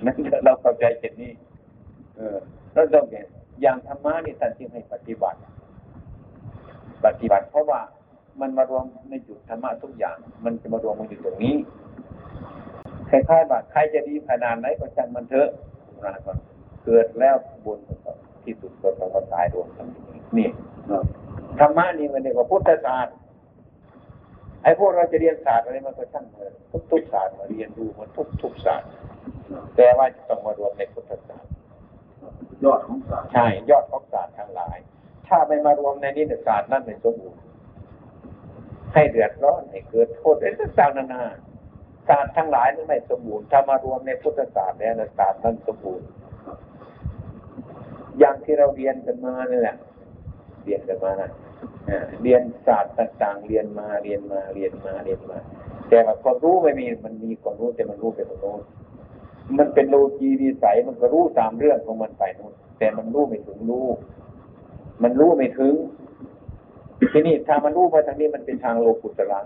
นั่นเราเข้าใจเช่นนี้ เออเราต้องเห็นอย่างธรรมะนี่ท่านจึงให้ปฏิบัติ ปฏิบัติ เพราะว่ามันมารวมในจุดธรรมะทุกอย่าง มันจะมารวมมันอยู่ตรงนี้คล้ายๆว่าใครจะดีขนาดไหนก็ช่างมันเถอะนะก็เกิดแล้วบุญมันที่สุดก็ต้องมาตายรวมกันนี่ธรรมะนี่มันเรียกว่าพุทธศาสตร์ไอ้พวกเราจะเรียนศาสตร์อะไรมันก็ช่างเถอะทุกทุกศาสตร์มาเรียนดูมันทุกทุกศาสตร์แต่ว่าจะต้องมารวมในพุทธศาสตร์ ยอดของศาสตร์ใช่ ยอดของศาสตร์ทั้งหลาย ถ้าไม่มารวมในนี้เนี่ยศาสตร์นั่นไม่สมบูรณ์ให้เดือดร้อนให้เกิดโทษอะไรต่างๆนานาศาสตร์ทั้งหลายนั้นไม่สมบูรณ์ถ้ามารวมในพุทธศาสตร์แล้วนะศาสตร์นั้นสมบูรณ์อย่างที่เราเรียนกันมานี่แหละเรียนกันมานะอ่าเรียนศาสตร์ต่างๆ เรียนมาเรียนมาเรียนมาเรียนมา แต่ว่าความรู้ไม่มีมันมีความรู้แต่มันรู้ไปตรงโน้น มันเป็นโลกีวิสัยมันก็รู้ตามเรื่องของมันไปโน้นแต่มันรู้ไม่ถึงรู้ มันรู้ไม่ถึง ทีนี้ถ้ามันรู้มาทางนี้มันเป็นทางโลกุตระ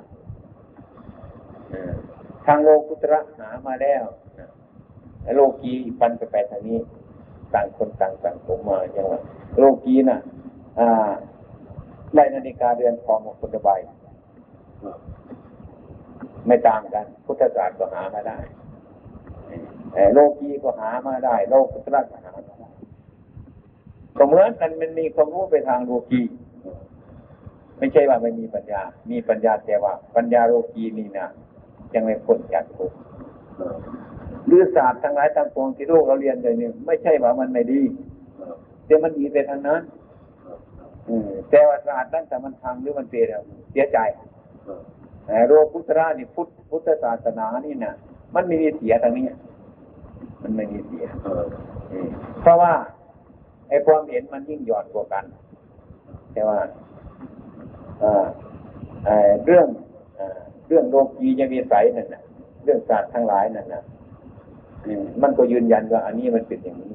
ทางโลกุตระหามาแล้วโลกีปันไปไปทางนี้ต่างคนต่างต่างผมมาอย่างว่าโลกีน่ะ อ่าไล่นาฬิกาเรือนทองของคนละใบครับไม่ตางกัน พุทธศาสตร์ก็หามาได้ โลกีก็หามาได้ โลกุตระก็หามาได้ก็เหมือนกันมันมีความรู้ไปทางโลกีไม่ใช่ว่าไม่มีปัญญา มีปัญญาแต่ว่า ปัญญาโลกีนี่นะยังไม่พ้นจากทุกข์ครับหรือศาสตร์ทั้งหลายทั้งปวงที่โลกเราเรียนเลยนี่ไม่ใช่ว่ามันไม่ดีแต่มันดีไปทางนั้นแต่ว่าศาสตร์นั้นแต่มันพังหรือมันเปลี่ยนเสียใจครับแต่โลกุตระนี่พุทธพุทธศาสนานี่นะมันไม่มีเสียทางนี้ มันไม่มีเสียครับอืมเพราะว่าไอ้ความเห็นมันยิ่งหย่อนกว่ากันแต่ว่าเรื่องเรื่องโลกียวิสัยนั่นนะเรื่องศาสตร์ทั้งหลายนั่นนะมันก็ยืนยันว่า อันนี้มันเป็นอย่างนี้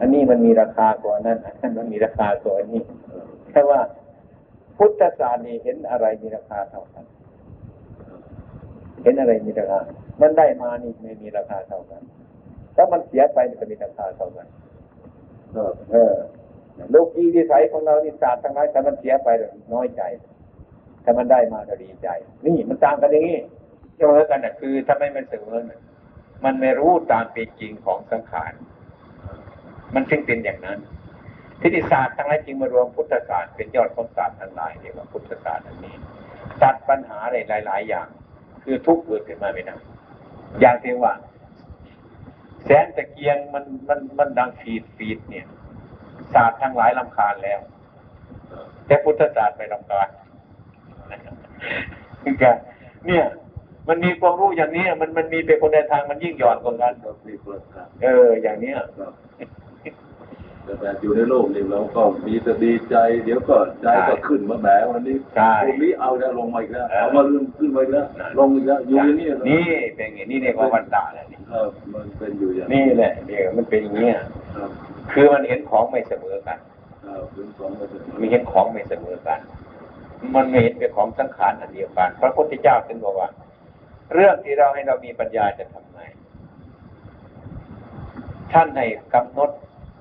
อันนี้มันมีราคากว่านั้นอันนั้นมันมีราคากว่าอันนี้แค่ว่าพุทธศาสตร์นี่เห็นอะไรมีราคาเท่ากัน เห็นอะไรมีราคา มันได้มานี่ไม่มีราคาเท่ากันถ้ามันเสียไปมันก็มีราคาเท่ากันครับเออโลกีวิสัยของเรานี่ศาสตร์ทั้งหลายแต่มันเสียไปเราน้อยใจถ้ามันได้มาก็ดีใจ นี่มันต่างกันอย่างนี้เสมอกันนะคือถ้าไม่มันเสมอน่ะมันไม่รู้ตามเป็นจริงของสังขาร มันจึงเป็นอย่างนั้นทิฏฐิศาสตร์ทั้งหลายจึงมารวมพุทธศาสตร์เป็นยอดของศาสตร์ทั้งหลายเรียกว่าพุทธศาสตร์อันนี้ตัดปัญหาอะไรหลายๆอย่าง คือทุกข์เกิดขึ้นมาไม่ได้ อย่างที่ว่า แสงตะเกียงมันมันมันดังฟีดฟีดเนี่ย ศาสตร์ทั้งหลายลำคาญแล้ว แต่พุทธศาสตร์ไม่ลำคาญคือการเนี่ยมันมีความรู้อย่างนี้มันมันมีเป็นคนในทางมันยิ่งหย่อนกว่ากันครับมีประการเออ อย่างเนี้ยครับ แต่แบบอยู่ในโลกนี้เราก็มีแต่ดีใจ เดี๋ยวก็ใจก็ขึ้นมาแหมวันนี้ใช่พวกนี้เอาแล้วลงมาอีกแล้วเออเอามาลืมขึ้นมาอีกแล้วลงอีกแล้วอยู่อย่างนี้เหรอนี่เป็นอย่างนี้นี่เรียกว่าวันตาแหละนี่ครับมันเป็นอยู่อย่างนี่แหละเรียกว่ามันเป็นอย่างเงี้ยครับคือมันเห็นของไม่เสมอกันครับเป็นสองเปอร์เซ็นต์มีเห็นของไม่เสมอกัน มันไม่เห็นเป็นของสังขารอันเดียวกัน พระพุทธเจ้าจึงบอกว่า เรื่องที่เราให้เรามีปัญญาจะทำไงท่านให้กำหนด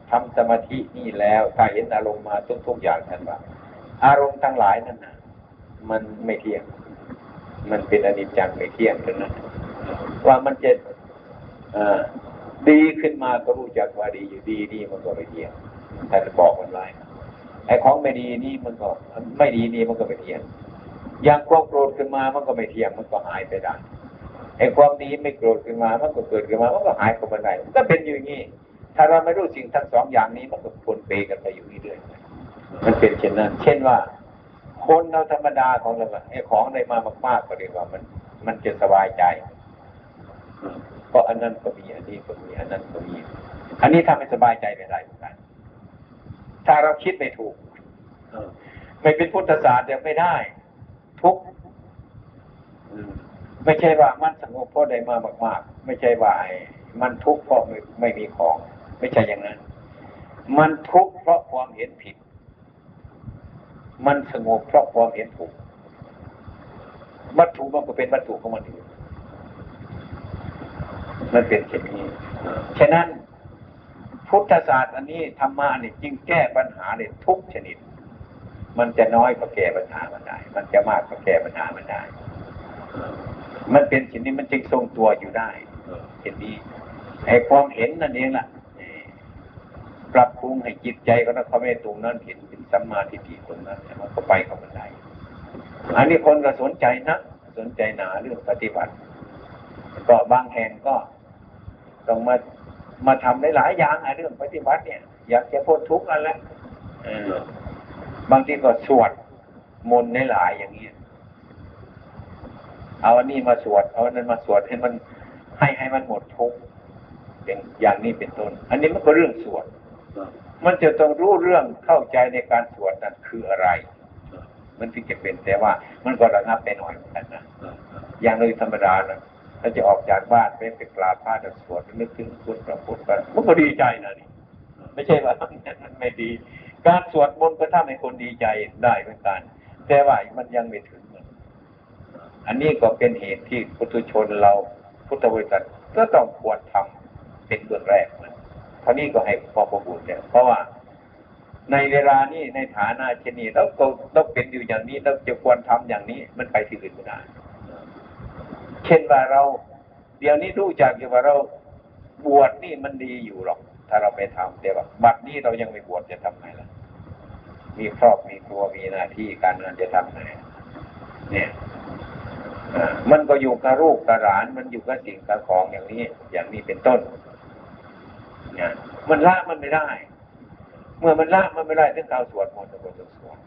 ทำสมาธินี่แล้ว ถ้าเห็นอารมณ์มาทุกๆอย่างท่านว่า อารมณ์ทั้งหลายนั่นนะมันไม่เที่ยง มันเป็นอนิจจังไม่เที่ยงทั้งนั้นว่ามันจะดีขึ้นมาก็รู้จักว่าดีอยู่ดีดีมันก็ไม่เที่ยงท่บอกมันไว้ไอ้ของไม่ดีนี่มันก็ไม่ดีนี่มันก็ไม่เที่ยงอย่างความโกรธขึ้นมามันก็ไม่เที่ยงมันก็หายไปได้ไอ้ความดีไม่โกรธขึ้นมามันก็เกิดขึ้นมามันก็หายไปได้มันก็เป็นอยู่อย่างนี้ ถ้าเราไม่รู้สิ่งทั้งสองอย่างนี้มันก็ปนเปกันไปอยู่เรื่อยๆมันเป็นเช่นนั้น เช่นว่า คนเราธรรมดาของเราไอ้ของได้มามากๆก็เรียกว่ามัน มันจะสบายใจ เพราะอันนั้นก็มีอันนี้ก็มีอันนั้นก็มี อันนี้ทำให้สบายใจไม่ได้เหมือนกัน ถ้าเราคิดไม่ถูกไม่เป็นพุทธศาสตร์ยังไม่ได้ ทุกข์ไม่ใช่ว่ามันสงบเพราะได้มามาก ๆ ไม่ใช่ว่ามันทุกข์เพราะไม่ไม่มีของ ไม่ใช่อย่างนั้น มันทุกข์เพราะความเห็นผิด มันสงบเพราะความเห็นถูก วัตถุมันก็เป็นวัตถุของมันอยู่มันเป็นเช่นนี้ ฉะนั้นพุทธศาสตร์อันนี้ธรรมะนี่จึงแก้ปัญหาได้ทุกชนิด มันจะน้อยก็แก้ปัญหามันได้ มันจะมากก็แก้ปัญหามันได้ มันเป็นสิ่งนี้มันจึงทรงตัวอยู่ได้เห็นนี้ไอ้ความเห็นนั่นเองล่ะ ปรับปรุงให้จิตใจก็นะเขาไม่ตรงนั้นเห็นเป็นสัมมาทิฏฐิตรงนั้นเนี่ยมันก็ไปกับมันได้อันนี้คนก็สนใจนะสนใจหนาเรื่องปฏิบัติ ก็บางแห่งก็ต้องมามาทำได้หลายอย่างอะเรื่องปฏิบัติเนี่ย อยากจะพ้นทุกข์นั่นแหละบางทีก็สวดมนต์ในหลายอย่างนี้เอาอันนี้มาสวดเอาอันนั้นมาสวดให้มันให้ให้มันหมดทุกข์เป็นอย่างนี้เป็นต้น อันนี้มันก็เรื่องสวด มันจะต้องรู้เรื่องเข้าใจในการสวดนั้นคืออะไร มันถึงจะเป็นแต่ว่ามันก็ระงับไปหน่อยเหมือนกันนะอย่างเลยธรรมดานะถ้าจะออกจากบ้านไปไปกราบพระจะสวดนึกถึงพุทธพระพุทธกันมันก็ดีใจนะนี่ไม่ใช่ว่ามันไม่ดี การสวดมนต์ก็ทำให้คนดีใจได้เหมือนกัน แต่ว่ามันยังไม่ถึงอันนี้ก็เป็นเหตุที่พุทุชนเราพุทธบริษัทก็ต้องควรทำเป็นเบื้องแรกนะเพ รานี้ก็ให้พอประบุเนี่ยเพราะว่าในเวลานี้ในฐานะเช่นนี้เราก็ต้องเป็นอยู่อย่างนี้เราจะควรทำอย่างนี้มันไปที่อื่นไม่ได้เช่นว่าเรา เดี๋ยวนี้รู้จักอยู่ว่าเราบวชนี่มันดีอยู่หรอก ถ้าเราไปทำแต่ว่าบัดนี้เรายังไม่บวชจะทำไงล่ะ มีครอบมีครัวมีหน้าที่การงานจะทำไงเนี่ยมันก็อยู่กับลูกกับหลาน มันอยู่กับสิ่งกับของอย่างนี้ อย่างนี้เป็นต้น เนี่ย มันละมันไม่ได้ เมื่อมันละมันไม่ได้ถึงเขาสวดมนต์ถึงเขาสวด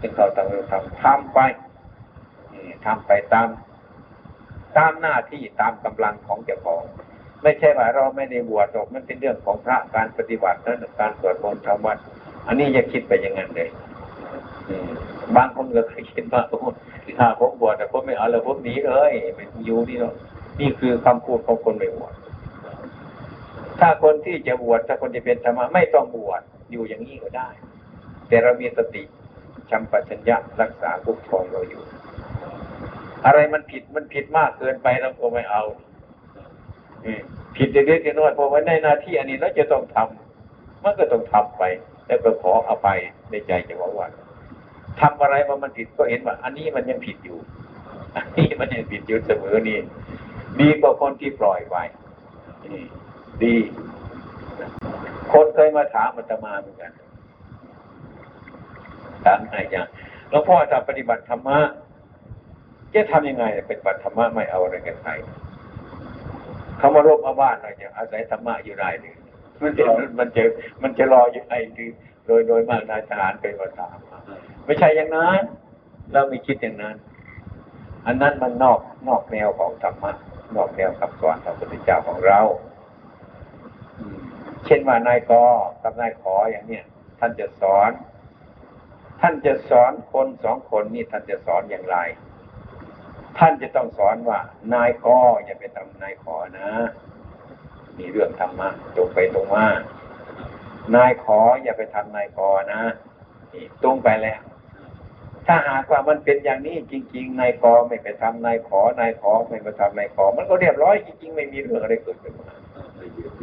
ถึงเขาตั้งใจทำทำไปทำไปตาม ตามหน้าที่ตามกำลังของเจ้าของ ไม่ใช่ว่าเราไม่ได้บวชหรอกมันเป็นเรื่องของพระการปฏิบัตินั่นการสวดมนต์ทำวัดอันนี้อย่าคิดไปอย่างนั้นเลยบางคนก็เคยคิดว่าโอ้ถ้าผมบวชแต่ผมไม่เอาแล้วผมหนีเลยไม่อยู่นี่หรอกนี่คือคำพูดของคนไม่บวช ถ้าคนที่จะบวชถ้าคนจะเป็นธรรมะไม่ต้องบวชอยู่อย่างนี้ก็ได้ แต่เรามีสติชัมปชัญญะรักษาคุ้มครองเราอยู่ อะไรมันผิดมันผิดมากเกินไปเราก็ไม่เอาผิดเล็กๆน้อยๆพอไว้ในหน้าที่อันนี้แล้วจะต้องทำมันก็ต้องทำไปแล้วก็ขออภัยในใจจะว่าว่าทำอะไรมามันผิดก็เห็นว่า อันนี้มันยังผิดอยู่ อันนี้มันยังผิดอยู่เสมอนี่ดีกว่าคนที่ปล่อยไว้ ดี คนเคยมาถามอาตมาเหมือนกันถามอะไรอย่างหลวงพ่อจะปฏิบัติธรรมะจะทำยังไงเป็นบัตรธรรมะไม่เอาอะไรกันใครเขามารบมาบ้านหน่อยจะอาศัยธรรมะอยู่ได้หรือมันจะมันจะมันจะรออยู่ไงคือโดยโดยมากนายทหารเป็นภาษามไม่ใช่อย่างนั้น เราไม่คิดอย่างนั้น อันนั้นมันนอกนอกแนวของธรรมะนอกแนวคำสอนของพระพุทธเจ้าของเรา เช่นว่านายกกับนายขออย่างเนี้ยท่านจะสอน ท่านจะสอนคนสองคนนี่ท่านจะสอนอย่างไร ท่านจะต้องสอนว่านายกอย่าไปทำนายขอนะ มีเรื่องธรรมะตรงไปตรงมานายขออย่าไปทำนายกอนะนี่ตรงไปแล้ว ถ้าหากว่ามันเป็นอย่างนี้จริง ๆ นายกอไม่ไปทำนายขอนายขอไม่ไปทำนายขอ มันก็เรียบร้อยจริงๆ ไม่มีเรื่องอะไรเกิดขึ้นมา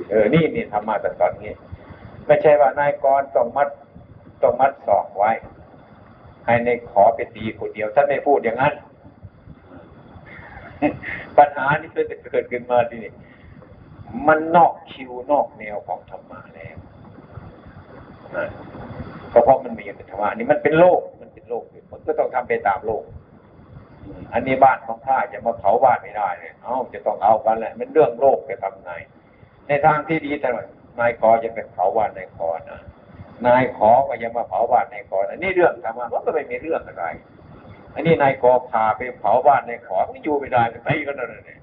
เออ นี่นี่ธรรมะแต่สอนงี้ ไม่ใช่ว่านายกรต้องมัดต้องมัดศอกไว้ ให้ในขอไปตีคนเดียวท่านไม่พูดอย่างนั้น ปัญหานี้ก็จะเกิดขึ้นมาที่นี่มันนอกคิวนอกแนวของธรรมะแล้วนะเพราะมันมีเป็นธรรมะนี่มันเป็นโลก มันเป็นโลกมันก็ต้องทำไปตามโลก อันนี้บ้านของข้าจะมาเผาบ้านไม่ได้เลย เอ้าจะต้องเอากันแหละมันเรื่องโลกจะทำไง ในทางที่ดีแต่ว่านายกอจะเป็นเผาบ้านนายกอนะนายขอก็ยังมาเผาบ้านนายขอนะนี่เรื่องธรรมะมันก็ไม่มีเรื่องอะไร อันนี้นายกอพาไปเผาบ้านนายขอมันอยู่ไม่ได้มันตีกันนั่นเนี่ย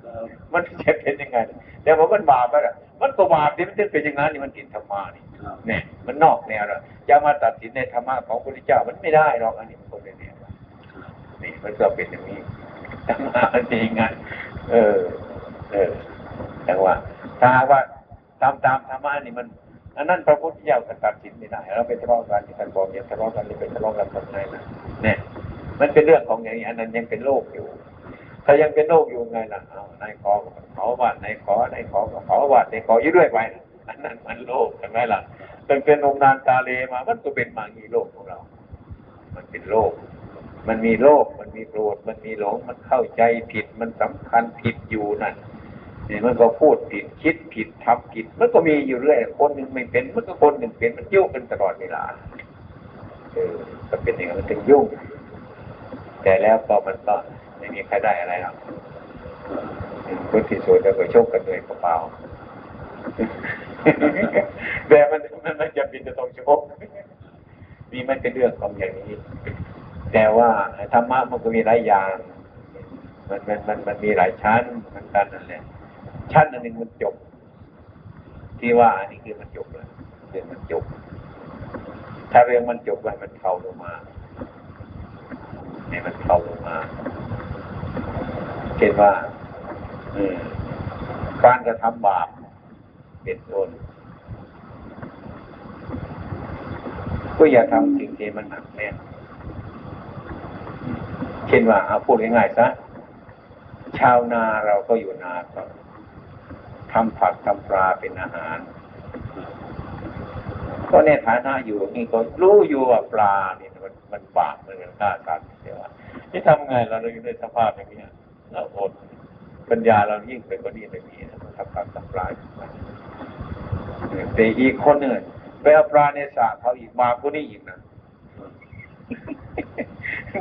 มันจะเป็นยังไงแต่ว่ามันบาปไปละมันก็บาปที่มันจะเป็นอย่างนั้นนี่มันติดธรรมะนี่เนี่ยมันนอกแนวแล้วจะมาตัดสินในธรรมะของพระพุทธเจ้ามันไม่ได้หรอกอันนี้มันคนละแนวนี่มันก็เป็นอย่างนี้ธรรมะมันเป็นย่างเออ เออแต่ว่าถ้าว่า ตามตามธรรมะนี่มันอันนั้นพระพุทธเจ้าก็ตัดสินไม่ได้เราไปทะเลาะกันที่ท่านบอกอย่าทะเลาะกันหรือไปทะเลาะกันตรงไหนนะเนี่ยมันเป็นเรื่องของอย่างนี้อันนั้นยังเป็นโลกอยู่ ถ้ายังเป็นโลกอยู่ไงล่ะเอานายขอก็เผาบ้านายขอนายขอก็เผาบ้านายขออยู่ด้วยไปอันนั้นมันโลกใช่ไหมล่ะตั้งแต่นมนานตาเลมามันก็เป็นมางีโลกของเรา มันเป็นโลก มันมีโลกมันมีโกรธมันมีหลงมันเข้าใจผิดมันสำคัญผิดอยู่นั่น นี่มันก็พูดผิดคิดผิดทำผิดมันก็มีอยู่เรื่อยคนหนึ่งไม่เป็นมันก็คนหนึ่งเป็นมันยุ่งกันตลอดเวลาเออก็เป็นอย่างนั้นมันถึงยุ่ง แต่แล้วก็มันก็ไม่มีใครได้อะไรหรอกคนที่สุดแล้วก็โชคกันด้วยกระเป๋าแต่มันมันจะเป็นจะต้องโชคมีมันเป็นเรื่องของอย่างนี้ แต่ว่าธรรมะมันก็มีหลายอย่าง มันมันมันมันมีหลายชั้นมือนกันนั่นแหละ ชั้นอันหนึ่งมันจบ ที่ว่าอันนี้คือมันจบแล้วเรื่องมันจบ ถ้าเรื่องมันจบไว้มันเข้าลงมาให้มันเข้าลงมาเช่นว่าการกระทำบาปเป็นต้นก็อย่าทำสิ่งที่มันหนักแน่นเช่นว่าเอาพูดง่ายๆซะชาวนาเราก็อยู่นาก็ ทำผักทำปลาเป็นอาหาร ก็ในฐานะอยู่นี่ก็รู้อยู่ว่าปลาเนี่ยมันมันบาปมันเป็นฆ่าสัตว์เสียว่าที่ทำไงเราเลยในสภาพอย่างนี้เราอดปัญญาเรายิ่งไปกว่านี้ไม่มีนะทำผักทำปลาแต่อีกคนหนึ่งไปเอาปลาในสระเขาอีกบาปกว่านี้อีกนะ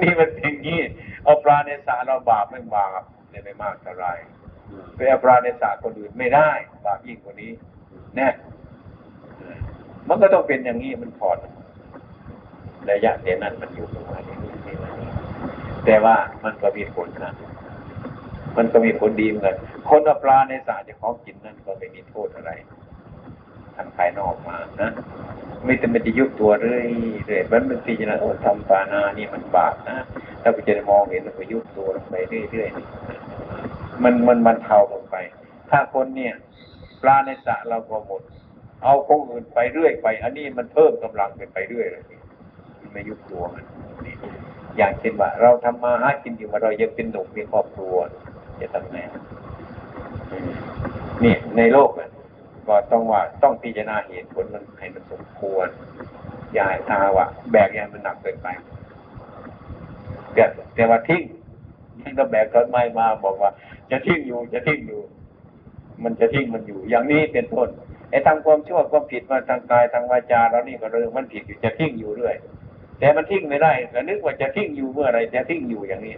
นี่มันเป็นงี้เอาปลาในสระเราบาปไม่บาปเนี่ยไม่มากเท่าไหร ไปเอาปลาในสระคนอื่นไม่ได้บาปยิ่งกว่านี้แน่มันก็ต้องเป็นอย่างนี้มันถอดระยะเดียวนั้นมันอยู่ประมาณนี้นี่มันนี่แต่ว่ามันก็มีผลนะมันก็มีผลดีเหมือนกันคนเอาปลาในสระจะของกินนั่นก็ไม่มีโทษอะไรทางภายนอกมานะไม่แต่มันจะยุบตัวเรื่อยเรื่อยมันเป็นปีนะโอ้ทำปานานี่มันบาปนะถ้าไปจะมองเห็นมันก็ยุบตัวลงไปเรื่อยๆ มันมันมันเทาลงไป ถ้าคนเนี่ย ปลาในสระเราก็หมด เอาของอื่นไปเรื่อยไป อันนี้มันเพิ่มกำลังไปไปเรื่อยเลยมันไม่ยุบตัวมันอย่างเช่นว่า เราทำมาหากินอยู่มาเรายังเป็นหนุ่มมีครอบครัว จะทำไงนี่ในโลกน่ะก็ต้องว่าต้องพิจารณาเหตุผลมันให้มันสมควร อย่าทาว่าแบกยางมันหนักเกินไปแต่แต่ว่าทิ้ง ทิ้งแล้วแบกต้นไม้มาบอกว่า จะทิ้งอยู่จะทิ้งอยู่ มันจะทิ้งมันอยู่ อย่างนี้เป็นต้นไอ้ทำความชั่วความผิดมาทางกายทางวาจาเรานี่ก็เรื่องมันผิดอยู่จะทิ้งอยู่เรื่อยแต่มันทิ้งไม่ได้แต่นึกว่าจะทิ้งอยู่เมื่อไรจะทิ้งอยู่อย่างนี้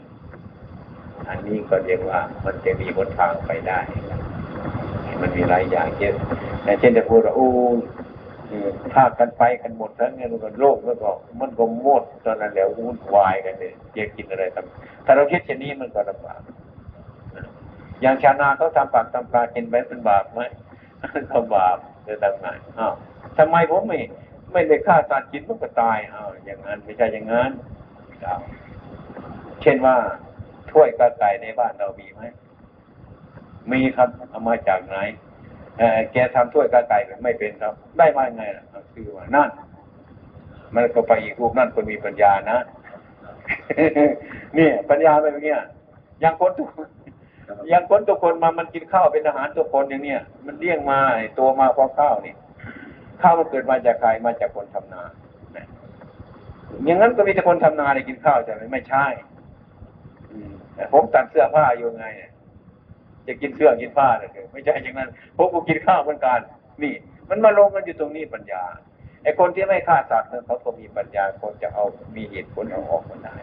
อันนี้ก็เรียกว่ามันจะมีหนทางไปได้ มันมีหลายอย่างเช่นเช่นจะพูดว่าโอ้ ถ้ากันไปกันหมดทั้งเนี่ยมันก็โลกมันก็มันก็หมดตอนนั้นแล้ววุ่นวายกันเนี่ยจะกินอะไรทำถ้าเราคิดเช่นนี้มันก็ลำบากอย่างชาวนาเขาทำปากทำปลากินไปเป็นบาปไหมก็บาปจะทำไงอ้าวทำไมผมไม่ไม่ได้ฆ่าสัตว์กินมันก็ตายอ้าวอย่างนั้นไม่ใช่อย่างนั้นเช่นว่าถ้วยกระไก่ในบ้านเรามีไหมมีครับเอามาจากไหน แกทำถ้วยกระไก่ไม่เป็นครับ ได้มายังไงล่ะเอาคือว่านั่น มันก็ไปอีกรูปนั่นคนมีปัญญานะนี่ปัญญาเป็นอย่างเงี้ยอย่างคนทุกอย่างคนทุกคนมามันกินข้าวเป็นอาหารทุกคนอย่างเนี้ยมันเลี้ยงมาไอ้ตัวมาเพราะข้าวนี่ข้าวมันเกิดมาจากใครมาจากคนทำนานะอย่างนั้นก็มีแต่คนทำนาได้กินข้าวใช่ไหมไม่ใช่อืมแต่ผมตัดเสื้อผ้าอยู่ไงเนี่ย จะกินเสื้อกินผ้าเลยไม่ใช่อย่างนั้นผมก็กินข้าวเหมือนกันนี่ มันมาลงกันอยู่ตรงนี้ปัญญาไอ้คนที่ไม่ฆ่าสัตว์เนี่ยเขาก็มีปัญญาคนจะเอามีเหตุผลเอาออกมาได้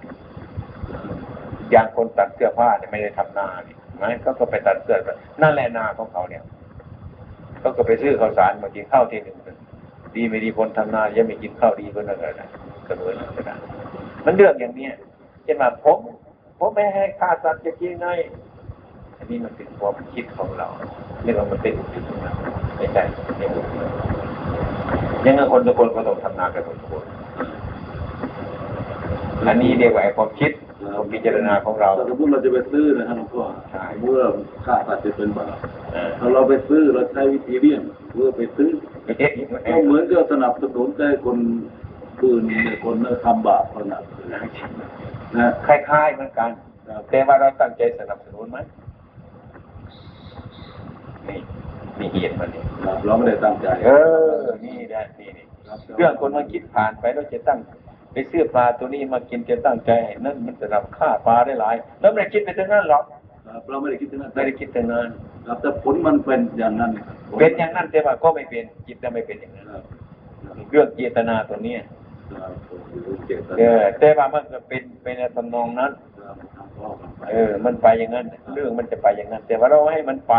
อย่างคนตัดเสื้อผ้าเนี่ยไม่ได้ทำนาเนี่ไหมเขาก็ไปตัดเสื้อนั่นแหละนาของเขาเนี่ยเขาก็ไปซื้อข้าวสารมากินข้าวทีหนึ่งดีไม่ดีคนทำนายังไม่กินข้าวดีก็นั่นแหละเสมอนั่นก็ได้มันเรื่องอย่างเนี้ยเช่นว่าผม ผมไม่ให้ฆ่าสัตว์จะกินไง อันนี้มันเป็นความคิดของเราเรียกว่ามันเป็นอุปนิสัยไม่ใช่ไม่ถูกยังไงคนทุกคนก็ต้องทำนากันหมดทุกคนอันนี้เรียกว่าไอ้ความคิดความพิจารณาของเราถ้าสมมติเราจะไปซื้อนะครับหลวงพ่อใช่เมื่อค่าสัตว์จะเป็นบาปเออถ้าเราไปซื้อเราใช้วิธีเลี่ยงเพื่อไปซื้อก็เหมือนกับสนับสนุนใจคนคืนคนทำบาปขนาดนะคล้ายๆเหมือนกันแต่ว่าเราตั้งใจสนับสนุนไหม นี่มีเหตุมันนี่ครับเราไม่ได้ตั้งใจเออ นี่แหละนี่นี่เรื่องคนมาคิดผ่านไปเราจะตั้งไปซื้อปลาตัวนี้มากินจะตั้งใจให้นั่นมันจะรับค่าปลาได้หลายแล้วไม่ได้คิดไปถึงนั้นหรอกครับครับเราไม่ได้คิดถึงนั้นไม่ได้คิดถึงนั้นครับแต่ผลมันเป็นอย่างนั้นครับเป็นอย่างนั้นแต่ว่าก็ไม่เป็นจิตจะไม่เป็นอย่างนั้นครับเรื่องเจตนาตัวเนี้ยครับผมรู้เจตนาเออแต่ว่ามันก็เป็นเป็นทำนองนั้นครับทำข้อกันไปเออ มันไปอย่างนั้น เรื่องมันจะไปอย่างนั้น แต่ว่าเราให้มันไป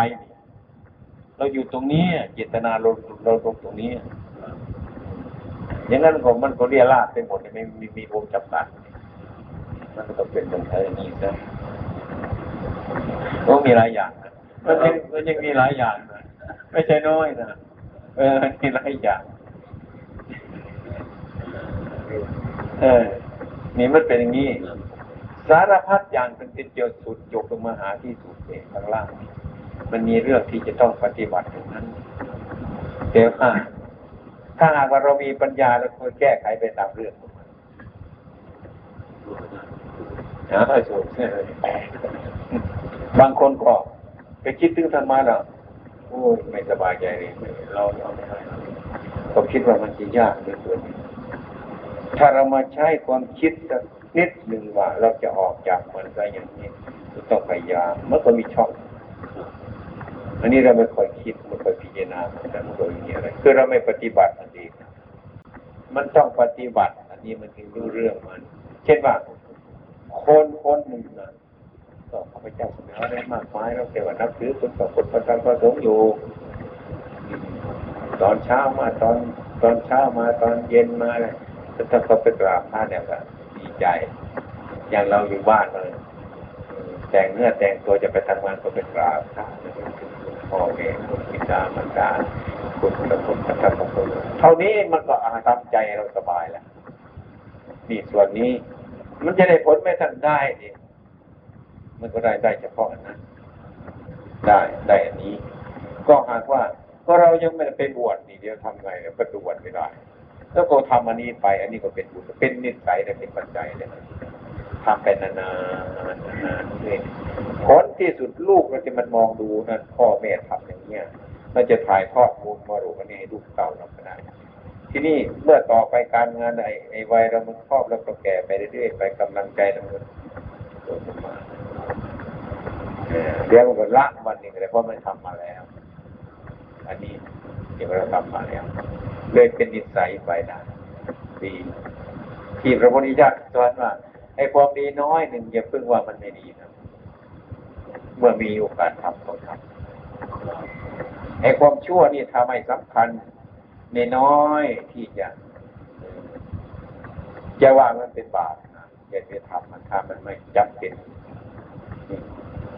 เราอยู่ตรงนี้เจตนาเราเราตรงตรงนี้อย่างนั้นก็มันก็เรียราดไปหมดไม่มีมีวงจำกัดมันก็ต้องเป็นตรงใช้นี้ซะก็มีหลายอย่างมันยังมันยังมีหลายอย่างนะไม่ใช่น้อยนะเออมีหลายอย่างเออนี่มันเป็นอย่างนี้ สารพัดอย่างเป็นติดเดียวสุดจบลงมาหาที่สุดเองข้างล่าง มันมีเรื่องที่จะต้องปฏิบัติตรงนั้นเดี๋ยวอ่าถ้าหากว่าเรามีปัญญาเราควรแก้ไขไปตามเรื่องนะให้สูงบางคนก็ไปคิดถึงธรรมะแล้วโอ้ยไม่สบายใจเลยเราเราไม่ได้ก็คิดว่ามันจะยากเหลือเกินถ้าเรามาใช้ความคิดสักนิดหนึ่งว่า เราจะออกจากมันได้อย่างนี้ต้องพยายามมันก็มีช่อง อันนี้เราไม่ค่อยคิดไม่ค่อยพิจารณามันนั้นมันก็อย่างนี้อะไรคือเราไม่ปฏิบัติอันนี้มันต้องปฏิบัติ อันนี้มันถึงรู้เรื่องมัน เช่นว่า คนคนหนึ่งนะก็ข้าพเจ้าเสนออะไรมากมายเราแต่ว่านับถือคุณต่อคุณประจำประสงค์อยู่ ตอนเช้ามาตอนตอนเช้ามาตอนเย็นมาเลยถ้าเขาไปกราบพระเนี่ยก็ดีใจ อย่างเราอยู่บ้านเลยแต่งเนื้อแต่งตัวจะไปทำงานก็ไปกราบพระ พ่อแม่คุณพิดามารดาคุณพระคุณพระธรรมพระสงฆ์เท่านี้มันก็อาทำใจเราสบายแล้วนี่ส่วนนี้ มันจะได้ผลไม่ทันได้ดิมันก็ได้ได้เฉพาะอันนั้นได้ได้อันนี้ ก็หากว่าก็เรายังไม่ได้ไปบวชนี่เดียวทำไงเราก็บวชไม่ได้ แล้วก็ทำอันนี้ไป อันนี้ก็เป็นบุญเป็นนิสัยและเป็นปัจจัยเลย ทำไปนานๆนานๆเลยผลที่สุดลูกเราจะมันมองดูนะพ่อแม่ทำอย่างเนี้ยเราจะถ่ายทอดมูลมรดกนี้ให้ลูกเต่าเราก็ได้ที่นี่เมื่อต่อไปการงานไอ้ไอ้วัยเรามันครอบแล้วก็แก่ไปเรื่อยๆไปกำลังใจเรามันลดลงมาเดี๋ยวมันก็ละวันหนึ่งเลยเพราะมันทำมาแล้ว อันนี้เดี๋ยวเราทำมาแล้วเลยเป็นนิสัยไปได้ดีที่พระพุทธเจ้าสอนว่า ไอ้ความดีน้อยหนึ่งอย่าเพิ่งว่ามันไม่ดีนะเมื่อมีโอกาสทำต้องทำไอ้ความชั่วนี่ทำให้สำคัญในน้อยที่จะจะว่ามันเป็นบาปนะอย่าไปทำมันถ้ามันไม่จำเป็น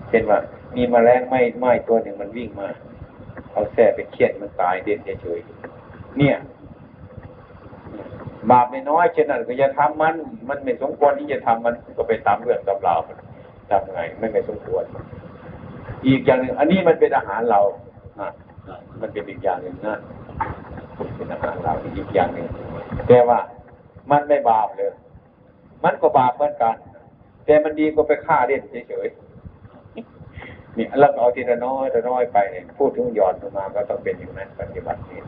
เช่นว่ามีแมลงไม้ไม้ตัวหนึ่งมันวิ่งมา เอาแส้ไปเคี่ยนมันตายเด่นเฉยเนี่ย บาปไม่น้อยเช่นนั้นก็อย่าทำมัน มันไม่สมควรที่จะทำมันก็ไปตามเรื่องตามราวมันทำไงไม่ไม่สมควร อีกอย่างหนึ่งอันนี้มันเป็นอาหารเราอะมันเป็นอีกอย่างหนึ่งนะเป็นอาหารเราอีกอย่างหนึ่งแต่ว่ามันไม่บาปเลย มันก็บาปเหมือนกัน แต่มันดีกว่าไปฆ่าเล่นเฉยๆเนี่เราเอาทีละน้อยละน้อยไปเนี่ยพูดถึงหย่อนลงมาก็ต้องเป็นอย่างนั้นปฏิบัตินี่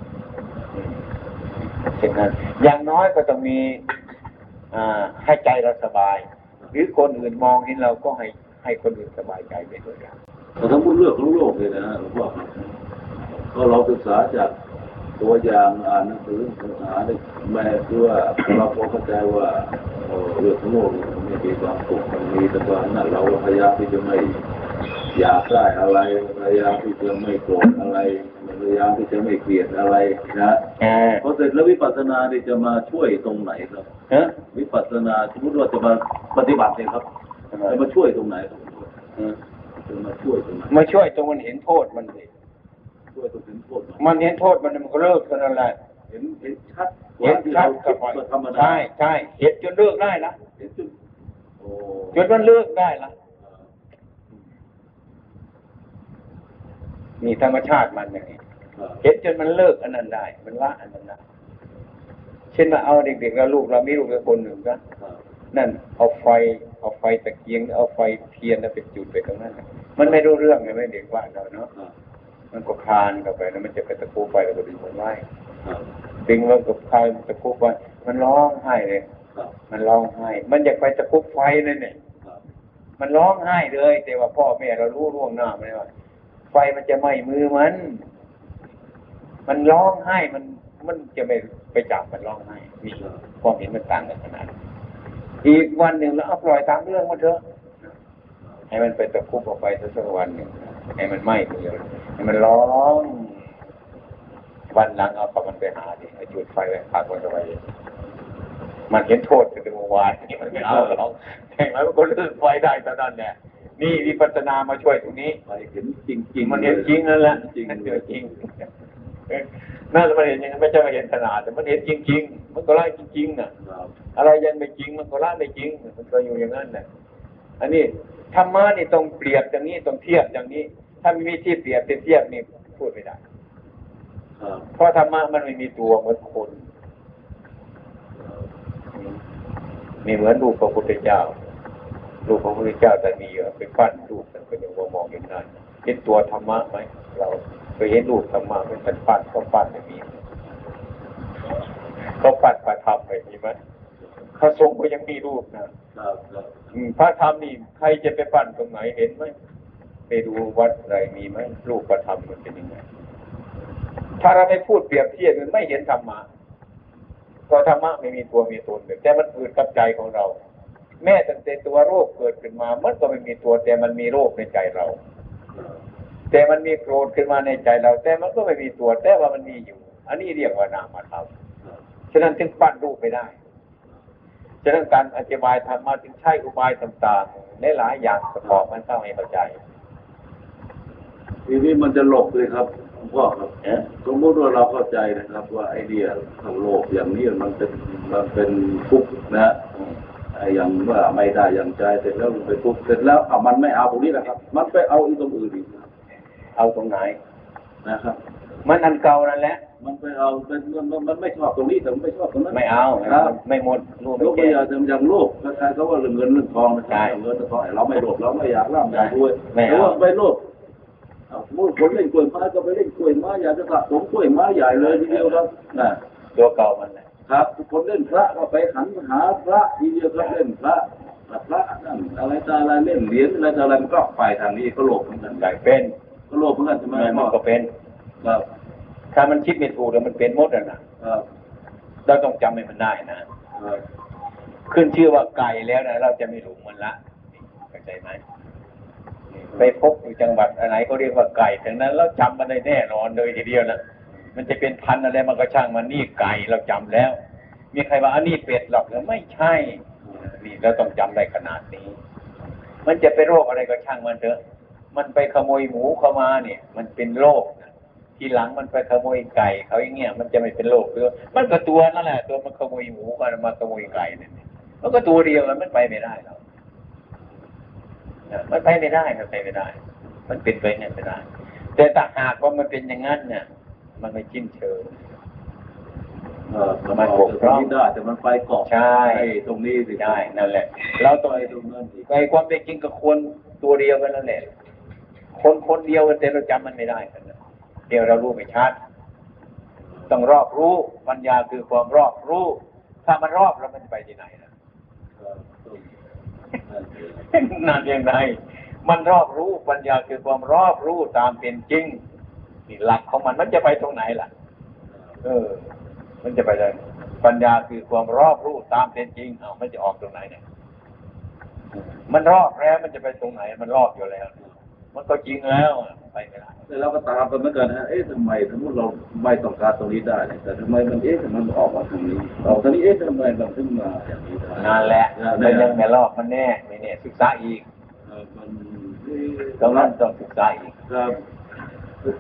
เช่นนั้นอย่างน้อยก็ต้องมีอให้ใจเราสบาย หรือคนอื่นมองเห็นเราก็ให้ให้คนอื่นสบายใจไปด้วยกันแต่ทั้งพูดเรื่องของโลกเลยนะหลวงพ่อครับก็เราศึกษาจากตัวอย่างอ่านหนังสือศึกษาได้แม่คือว่าเราพอเข้าใจว่าเรื่องของโลกมันไม่มีความสุขมันมีแต่ควานั้นเราพยายามที่จะไม่ อยากได้อะไรพยายามที่จะไม่โกรธอะไรพยายามที่จะไม่เกลียดอะไรนะอ่าพอเสร็จแล้ววิปัสสนาเนี่ยจะมาช่วยตรงไหนครับฮะวิปัสสนาสมมติว่าจะมาปฏิบัติเนี่ยครับจะมาช่วยตรงไหนครับอืมจะมาช่วยตรงไหนมาช่วยตรงมันเห็นโทษมันสิช่วยตรงถึงโทษไหมมันเห็นโทษมันมันก็เลิกเท่านั้นแหละเห็นเห็นชัดเห็นชัดกักับบธรรมดาใช่ใช่เห็นจนเลิกได้ละเห็นจุดโอ้จนมันเลิกได้ละ นี่ธรรมชาติมันอย่างนี้ครับเห็นจนมันเลิกอันนั้นได้ มันละอันนั้นได้เช่นว่าเอาเด็กๆแล้วลูกเรามีลูกแล้วคนหนึ่งนะครับนั่นเอาไฟเอาไฟตะเกียงเอาไฟเทียนน่ะไปจุดไปตรงนั้นน่ะมันไม่รู้เรื่องเลยไม่เด็กว่าเราเนาะครับมันก็คลานเข้าไปแล้วมันจะไปตะคุบไฟแล้วก็ดึงมันไว้ครับดึงมันกับคลานตะคุบไว้มันร้องไห้เลยครับมันร้องไห้ มันอยากไปตะคุบไฟนั่นเนี่ยครับมันร้องไห้เลย แต่ว่าพ่อแม่เรารู้ร่วงหน้าไหมว่า ไฟมันจะไหม้มือมัน มันร้องไห้มันมันจะไม่ไปจับมันร้องไห้มีความเห็นมันต่างกันขนาดนั้อีกวันหนึ่งแล้วเอาปล่อยตามเรื่องมันเถอะให้มันไปตะคุบออกไปสักวันหนึ่งให้มันไหม้มือให้มันร้องวันหลังเอากับมันไปหาดิจุดไฟไว้พักมันไว้มันเห็นโทษตั้งเมื่อวานนี่มันไม่เอาหรอกใช่ไหมมันก็เลิกไฟได้ตอนนั้นเนี่ย นี่วิปัสสนามาช่วยตรงนี้ไปเห็นจริงๆมันเห็นจริงนั่นแหละจริงมันเจอจริงนั่นมันเห็นอย่างนั้นไม่ใช่มาเห็นขนาดแต่มันเห็นจริงๆมันก็ไล่จริงๆน่ะครับอะไรยังไม่จริงมันก็ละไม่จริง มันก็อยู่อย่างนั้นแหละอันนี้ธรรมะนี่ต้องเปรียบอย่างนี้ต้องเทียบอย่างนี้ ถ้าไม่มีที่เปรียบเทียบนี่พูดไม่ได้ครับเพราะธรรมะมันไม่มีตัวเหมือนคนมีเหมือนรูปพระพุทธเจ้า รูปพระพุทธเจ้าแต่มีอยู่ไปปั้นรูปมันก็ยังมองเห็นได้เห็นตัวธรรมะไหมเราเคยเห็นรูปธรรมะไหมมันปั้นเขาปั้นไม่มีเขาปั้นพระธรรมไม่มีไหมพระสงฆ์ก็ยังมีรูปนะครับครับอืมพระธรรมนี่ใครจะไปปั้นตรงไหนเห็นไหมไปดูวัดอะไรมีไหมรูปพระธรรมมันเป็นยังไงถ้าเราไม่พูดเปรียบเทียบมันไม่เห็นธรรมะเพราะธรรมะไม่มีตัวมีตนเลยแต่มันเกิดกับใจของเรา แม้ตั้งแต่ตัวโรคเกิดขึ้นมามันก็ไม่มีตัวแต่มันมีโรคในใจเรา แต่มันมีโกรธขึ้นมาในใจเรา แต่มันก็ไม่มีตัวแต่ว่ามันมีอยู่ อันนี้เรียกว่านามธรรมฉะนั้นถึงปั้นรูปไม่ได้ฉะนั้นการอธิบายธรรมะจึงใช้อุบายต่างๆในหลายอย่างประกอบมันเข้าให้เข้าใจทีนี้มันจะหลบเลยครับพ่อครับสมมติว่าเราเข้าใจนะครับ ว่าไอเดียทางโลกอย่างนี้มันเป็นมันเป็นทุกข์นะ ย่างเมื่อไม่ได้อย่างใจเสร็จแล้วมันไปทุกข์เสร็จแล้วอะมันไม่เอาตรงนี้นะครับ มันไปเอาอีกตรงอื่นอีกนะครับเอาตรงไหนนะครับ มันอันเก่านั่นแหละมันไปเอาเป็นมันมันมันไม่ชอบตรงนี้แต่มันไม่ชอบตรงนั้นไม่เอาครับไม่หมดรูปยไม่กตัวแก่อย่างอย่างโลภคล้ายๆเขาว่าเรื่องเงินเรื่องทองนะคใช่รับเงินเรื่องทองเราไม่โลภเราไม่อยากร่ำอยากรวยไม่เอาแต่ว่าไม่โลภเอาสมมติคนเล่นกล้วยไม้ก็ไปเล่นกล้วยไม้อยากจะสะสมกล้วยไม้ใหญ่เลยทีเดียวครับนะตัวเก่ามันแหละ ครับคนเล่นพระก็ไปหันหาพระทีเดียวครับเล่นพระพระนั่นอะไรต่ออะไรเล่นเหรียญอะไรต่ออะไรมันก็ไปทางนี้ก็โลภเหมือนกันใหญ่เป็นก็โลภเหมือนกันใช่ไหมมันก็เป็นครับถ้ามันคิดไม่ถูกแล้วมันเป็นหมดอะนะครับเราต้องจำให้มันได้นะครับขึ้นชื่อว่าไก่แล้วนะเราจะไม่หลงมันละเข้าใจไหมไปพบอยู่จังหวัดอะไรก็เรียกว่าไก่ถึงนั้นเราจำมันได้แน่นอนเลยทีเดียวนะ มันจะเป็นพันอะไรมันก็ช่างมันนี่ไก่เราจำแล้ว มีใครว่าอันนี้เป็ดหรอกหรือไม่ใช่ นี่เราต้องจำได้ขนาดนี้ มันจะไปโรคอะไรก็ช่างมันเถอะ มันไปขโมยหมูเข้ามาเนี่ย มันเป็นโรคทีหลังมันไปขโมยไก่เขาอย่างเงี้ยมันจะไม่เป็นโรคหรือมันก็ตัวนั่นแหละ ตัวมันขโมยหมูมันมาขโมยไก่เนี่ยมันก็ตัวเดียวมันไปไม่ได้หรอกมันไปไม่ได้มันไปไม่ได้ มันเป็นไปเนี่ยไม่ได้ แต่ถ้าหากว่ามันเป็นอย่างนั้นเนี่ย มันไม่จิ้นเชิงเออมันออกจากตรงนี้ได้แต่มันไปเกาะใช่ไอ้ตรงนี้สิได้นั่นแหละเราต้องไปตรงนั้นอีกไอ้ความเป็นจริงกับคนตัวเดียวกันนั่นแหละ คนคนเดียวกันแต่เราจำมันไม่ได้กันนะเดียวเรารู้ไม่ชัดต้องรอบรู้ปัญญาคือความรอบรู้ ถ้ามันรอบแล้วมันจะไปที่ไหนนะนั่นยังไงมันรอบรู้ปัญญาคือความรอบรู้ตามเป็นจริง นี่หลักของมันมันจะไปตรงไหนล่ะ เออ มันจะไปเลยปัญญาคือความรอบรู้ตามเป็นจริงเอามันจะออกตรงไหนเนี่ย มันรอบแล้วมันจะไปตรงไหน มันรอบอยู่แล้ว มันก็จริงแล้วอะไปไม่ได้แต่เราก็ตามไปเหมือนกันนะเอ๊ะทำไมสมมติเราไม่ต้องการตรงนี้ได้เนี่ยแต่ทำไมมันเอ๊ะทำไมมันออกมาทางนี้ออกทางนี้เอ๊ะทำไมมันถึงมาอย่างนี้ได้นั่นแหละนั่มันนยังไม่รอบมันแน่ไม่แน่ศึกษาอีกเออมันเอ๊ะตรงนั้นต้องศึกษาอีกครับปาดิ เป็น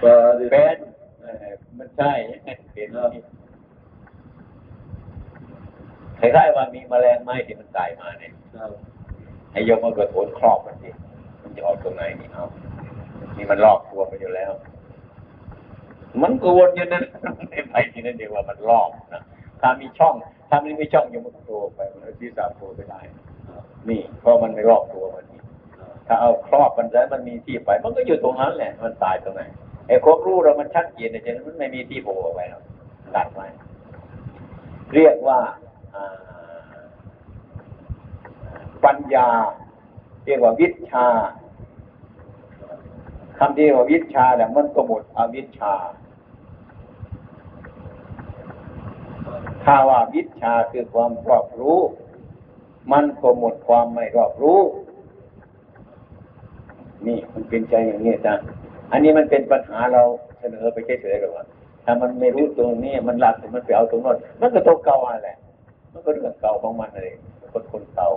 เออมันใช่เป็นคล้ายๆว่ามีแมลงไหม้ที่มันตายมาเนี่ยครับให้ยกมันก็โถนครอบมันสิมันจะออกตรงไหนนี่เอานี่มันรอบตัวมันอยู่แล้ว มันก็วนอยู่นั่นไม่ไปที่นั่นเดียวว่ามันรอบนะถ้ามีช่อง ถ้ามันไม่ช่องอยังมันโผล่ไปมันเอาที่สามโผล่ไปได้ นี่เพราะมันไม่รอบตัวมันถ้าเอาครอบมันแล้วมันมีที่ไป มันก็อยู่ตรงนั้นแหละ มันตายตรงไหนไอ้ความรู้เรามันชัดเจนแต่ฉะนั้นมันไม่มีที่โผล่ออกไปหรอกตัดไว้เรียกว่าปัญญา เรียกว่าวิชาคำที่ว่าวิชาเนี่ยมันก็หมดอวิชชาถ้าว่าวิชาคือความรอบรู้ มันก็หมดความไม่รอบรู้ นี่มันเป็นใจอย่างนี้จ้ะอันนี้มันเป็นปัญหาเราเสนอไปเฉยๆหรอว่าถ้ามันไม่รู้ตรงนี้มันหลักมันไปเอาตรงนั้นมันก็ตัวเก่าอะไรมันก็เรื่องเก่าของมันเลยคนคนเก่า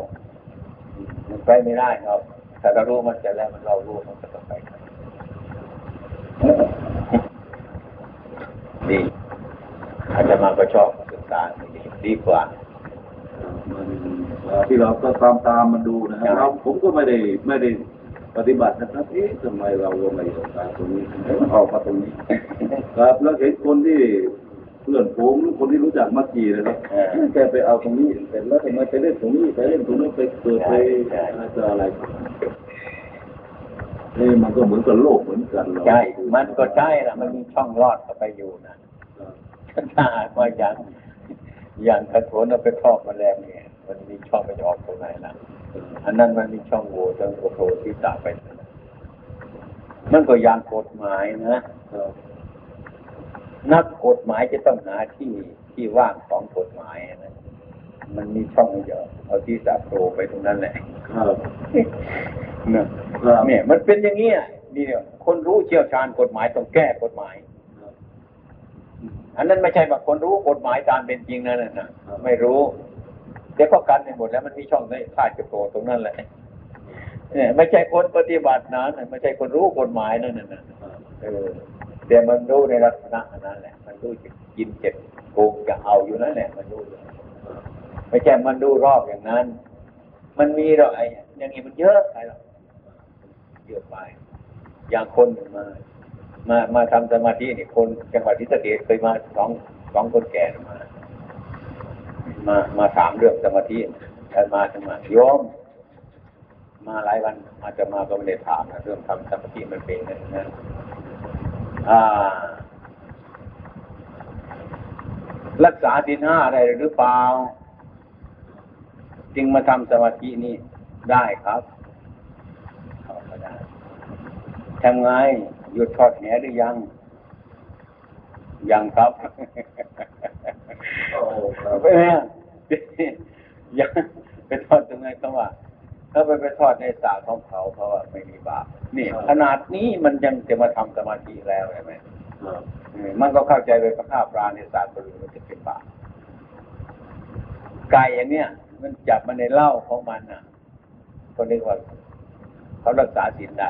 มันไปไม่ได้ครับแต่เรารู้มันจะแล้วมันเรารู้มันก็ต้องไปดีอาจจะมาก็ชอบศึกษาดีดีกว่ามัน ที่เราก็ตามตามมันดูนะคใช่รับเราผมก็ไม่ได้ไม่ได้ปฏิบัตินะครับ เอ๊ะทำไมเราลงมาอยู่ตรงตรงนี้ทำไมมันออกมาตรงนี้ ครับแล้วเห็นคนที่เพื่อนผมหรือคนที่รู้จักมักจีนะครับเออแกไปเอาตรงนี้เสร็จแล้วทำไมไปเล่นตรงนี้ไปเล่นตรงนู้นไปเกิดไปใช่อะไรต่ออะไรนี่มันก็เหมือนกับโลกเหมือนกันเราใช่มันก็ใช่ละมันมีช่องรอดเข้าไปอยู่นะถ้าหากว่าอย่างอย่างกระโถนเอาไปครอบแมลงเนี่ย มันมีช่องมันจะออกตรงไหนล่ะอันนั้นมันมีช่องโหว่จนโอ้โหที่ตาไปมันก็อย่างกฎหมายนะครับนักกฎหมายจะต้องหาที่ที่ว่างของกฎหมายนะมันมีช่องเยอะเอาที่ตาโผล่ไปตรงนั้นแหละครับนะครับเนี่ยมันเป็นอย่างนี้ยนี่เนี่ยคนรู้เชี่ยวชาญกฎหมายต้องแก้กฎหมายอันนั้นไม่ใช่ว่าคนรู้กฎหมายตามเป็นจริงนั่นน่ะนะไม่รู้ เดี๋ยวก็กันไปหมดแล้วมันมีช่องได้พลาดจะโผล่ตรงนั้นแหละเนี่ยไม่ใช่คนปฏิบัตินะไม่ใช่คนรู้กฎหมายนั่นน่ะเออแต่มันรู้ในลักษณะนั้นแหละ มันรู้จะกินเจ็บโกงจะเอาอยู่นั่นแหละมันรู้ไม่ใช่มันดูรอบอย่างนั้น มันมีหรอกไอ้อย่างนี้มันเยอะไปหรอกเยอะไปอย่างคนมา มามาทำสมาธินี่คนจังหวัดทิศเกตเคยมาสองสองคนแก่มา มามาถามเรื่องสมาธิแล้วมาถึงมาโยมมาหลายวันอาจจะมาก็ไม่ได้ถามนะเรื่องทำสมาธิมันเป็นยังไงนะอ่ารักษาศีลห้าอะได้หรือเปล่า จึงมาทำสมาธินี่ได้ครับเอาก็ได้ทำไงหยุดทอดแหหรือยัง ยังครับ ไปไหมอะยังไปทอดตรงไหนเขาว่าถ้าไปไปทอดในสาของเขาเพราะว่าไม่มีบาปนี่ขนาดนี้มันยังจะมาทำสมาธิแล้วใช่ไหมครับเออมันก็เข้าใจไปประฆ่าปลาในสารบริมันจะเป็นบาปไก่อย่างเนี้ยมันจับมันในเหล้าของมันน่ะก็เรียกว่าเขารักษาศีลได้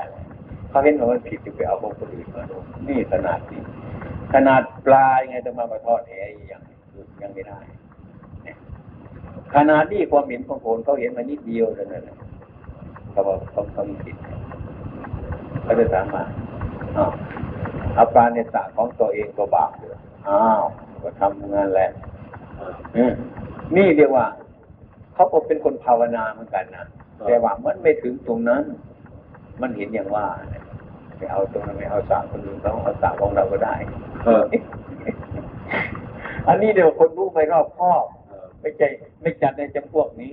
เขาเห็นว่ามันผิดจะไปเอาของคนอื่นมาดูนี่ขนาดนี้ขนาดปลายังไงต้องมามาทอดแหยัง ยังไม่ได้เนี่ยขนาดนี้ความเห็นของคนเขาเห็นมานิดเดียวเท่านั้นแหละเขาบอกเขาเขามีผิดเขาจะถามมาอ้าวเอาปลาในสระของตัวเองก็บาปเลยอ้าวก็ทำงานแหละอืมนี่เรียกว่า เขาก็เป็นคนภาวนาเหมือนกันนะแต่ว่ามันไม่ถึงตรงนั้น มันเห็นอย่างว่าเนี่ยไปเอาตรงนั้นไม่เอาสาคนอื่นเขาเอาสาของเราก็ได้ครับ อันนี้เดี๋ยวคนรู้ไม่รอบคอบครับไม่ใจไม่จัดในจำพวกนี้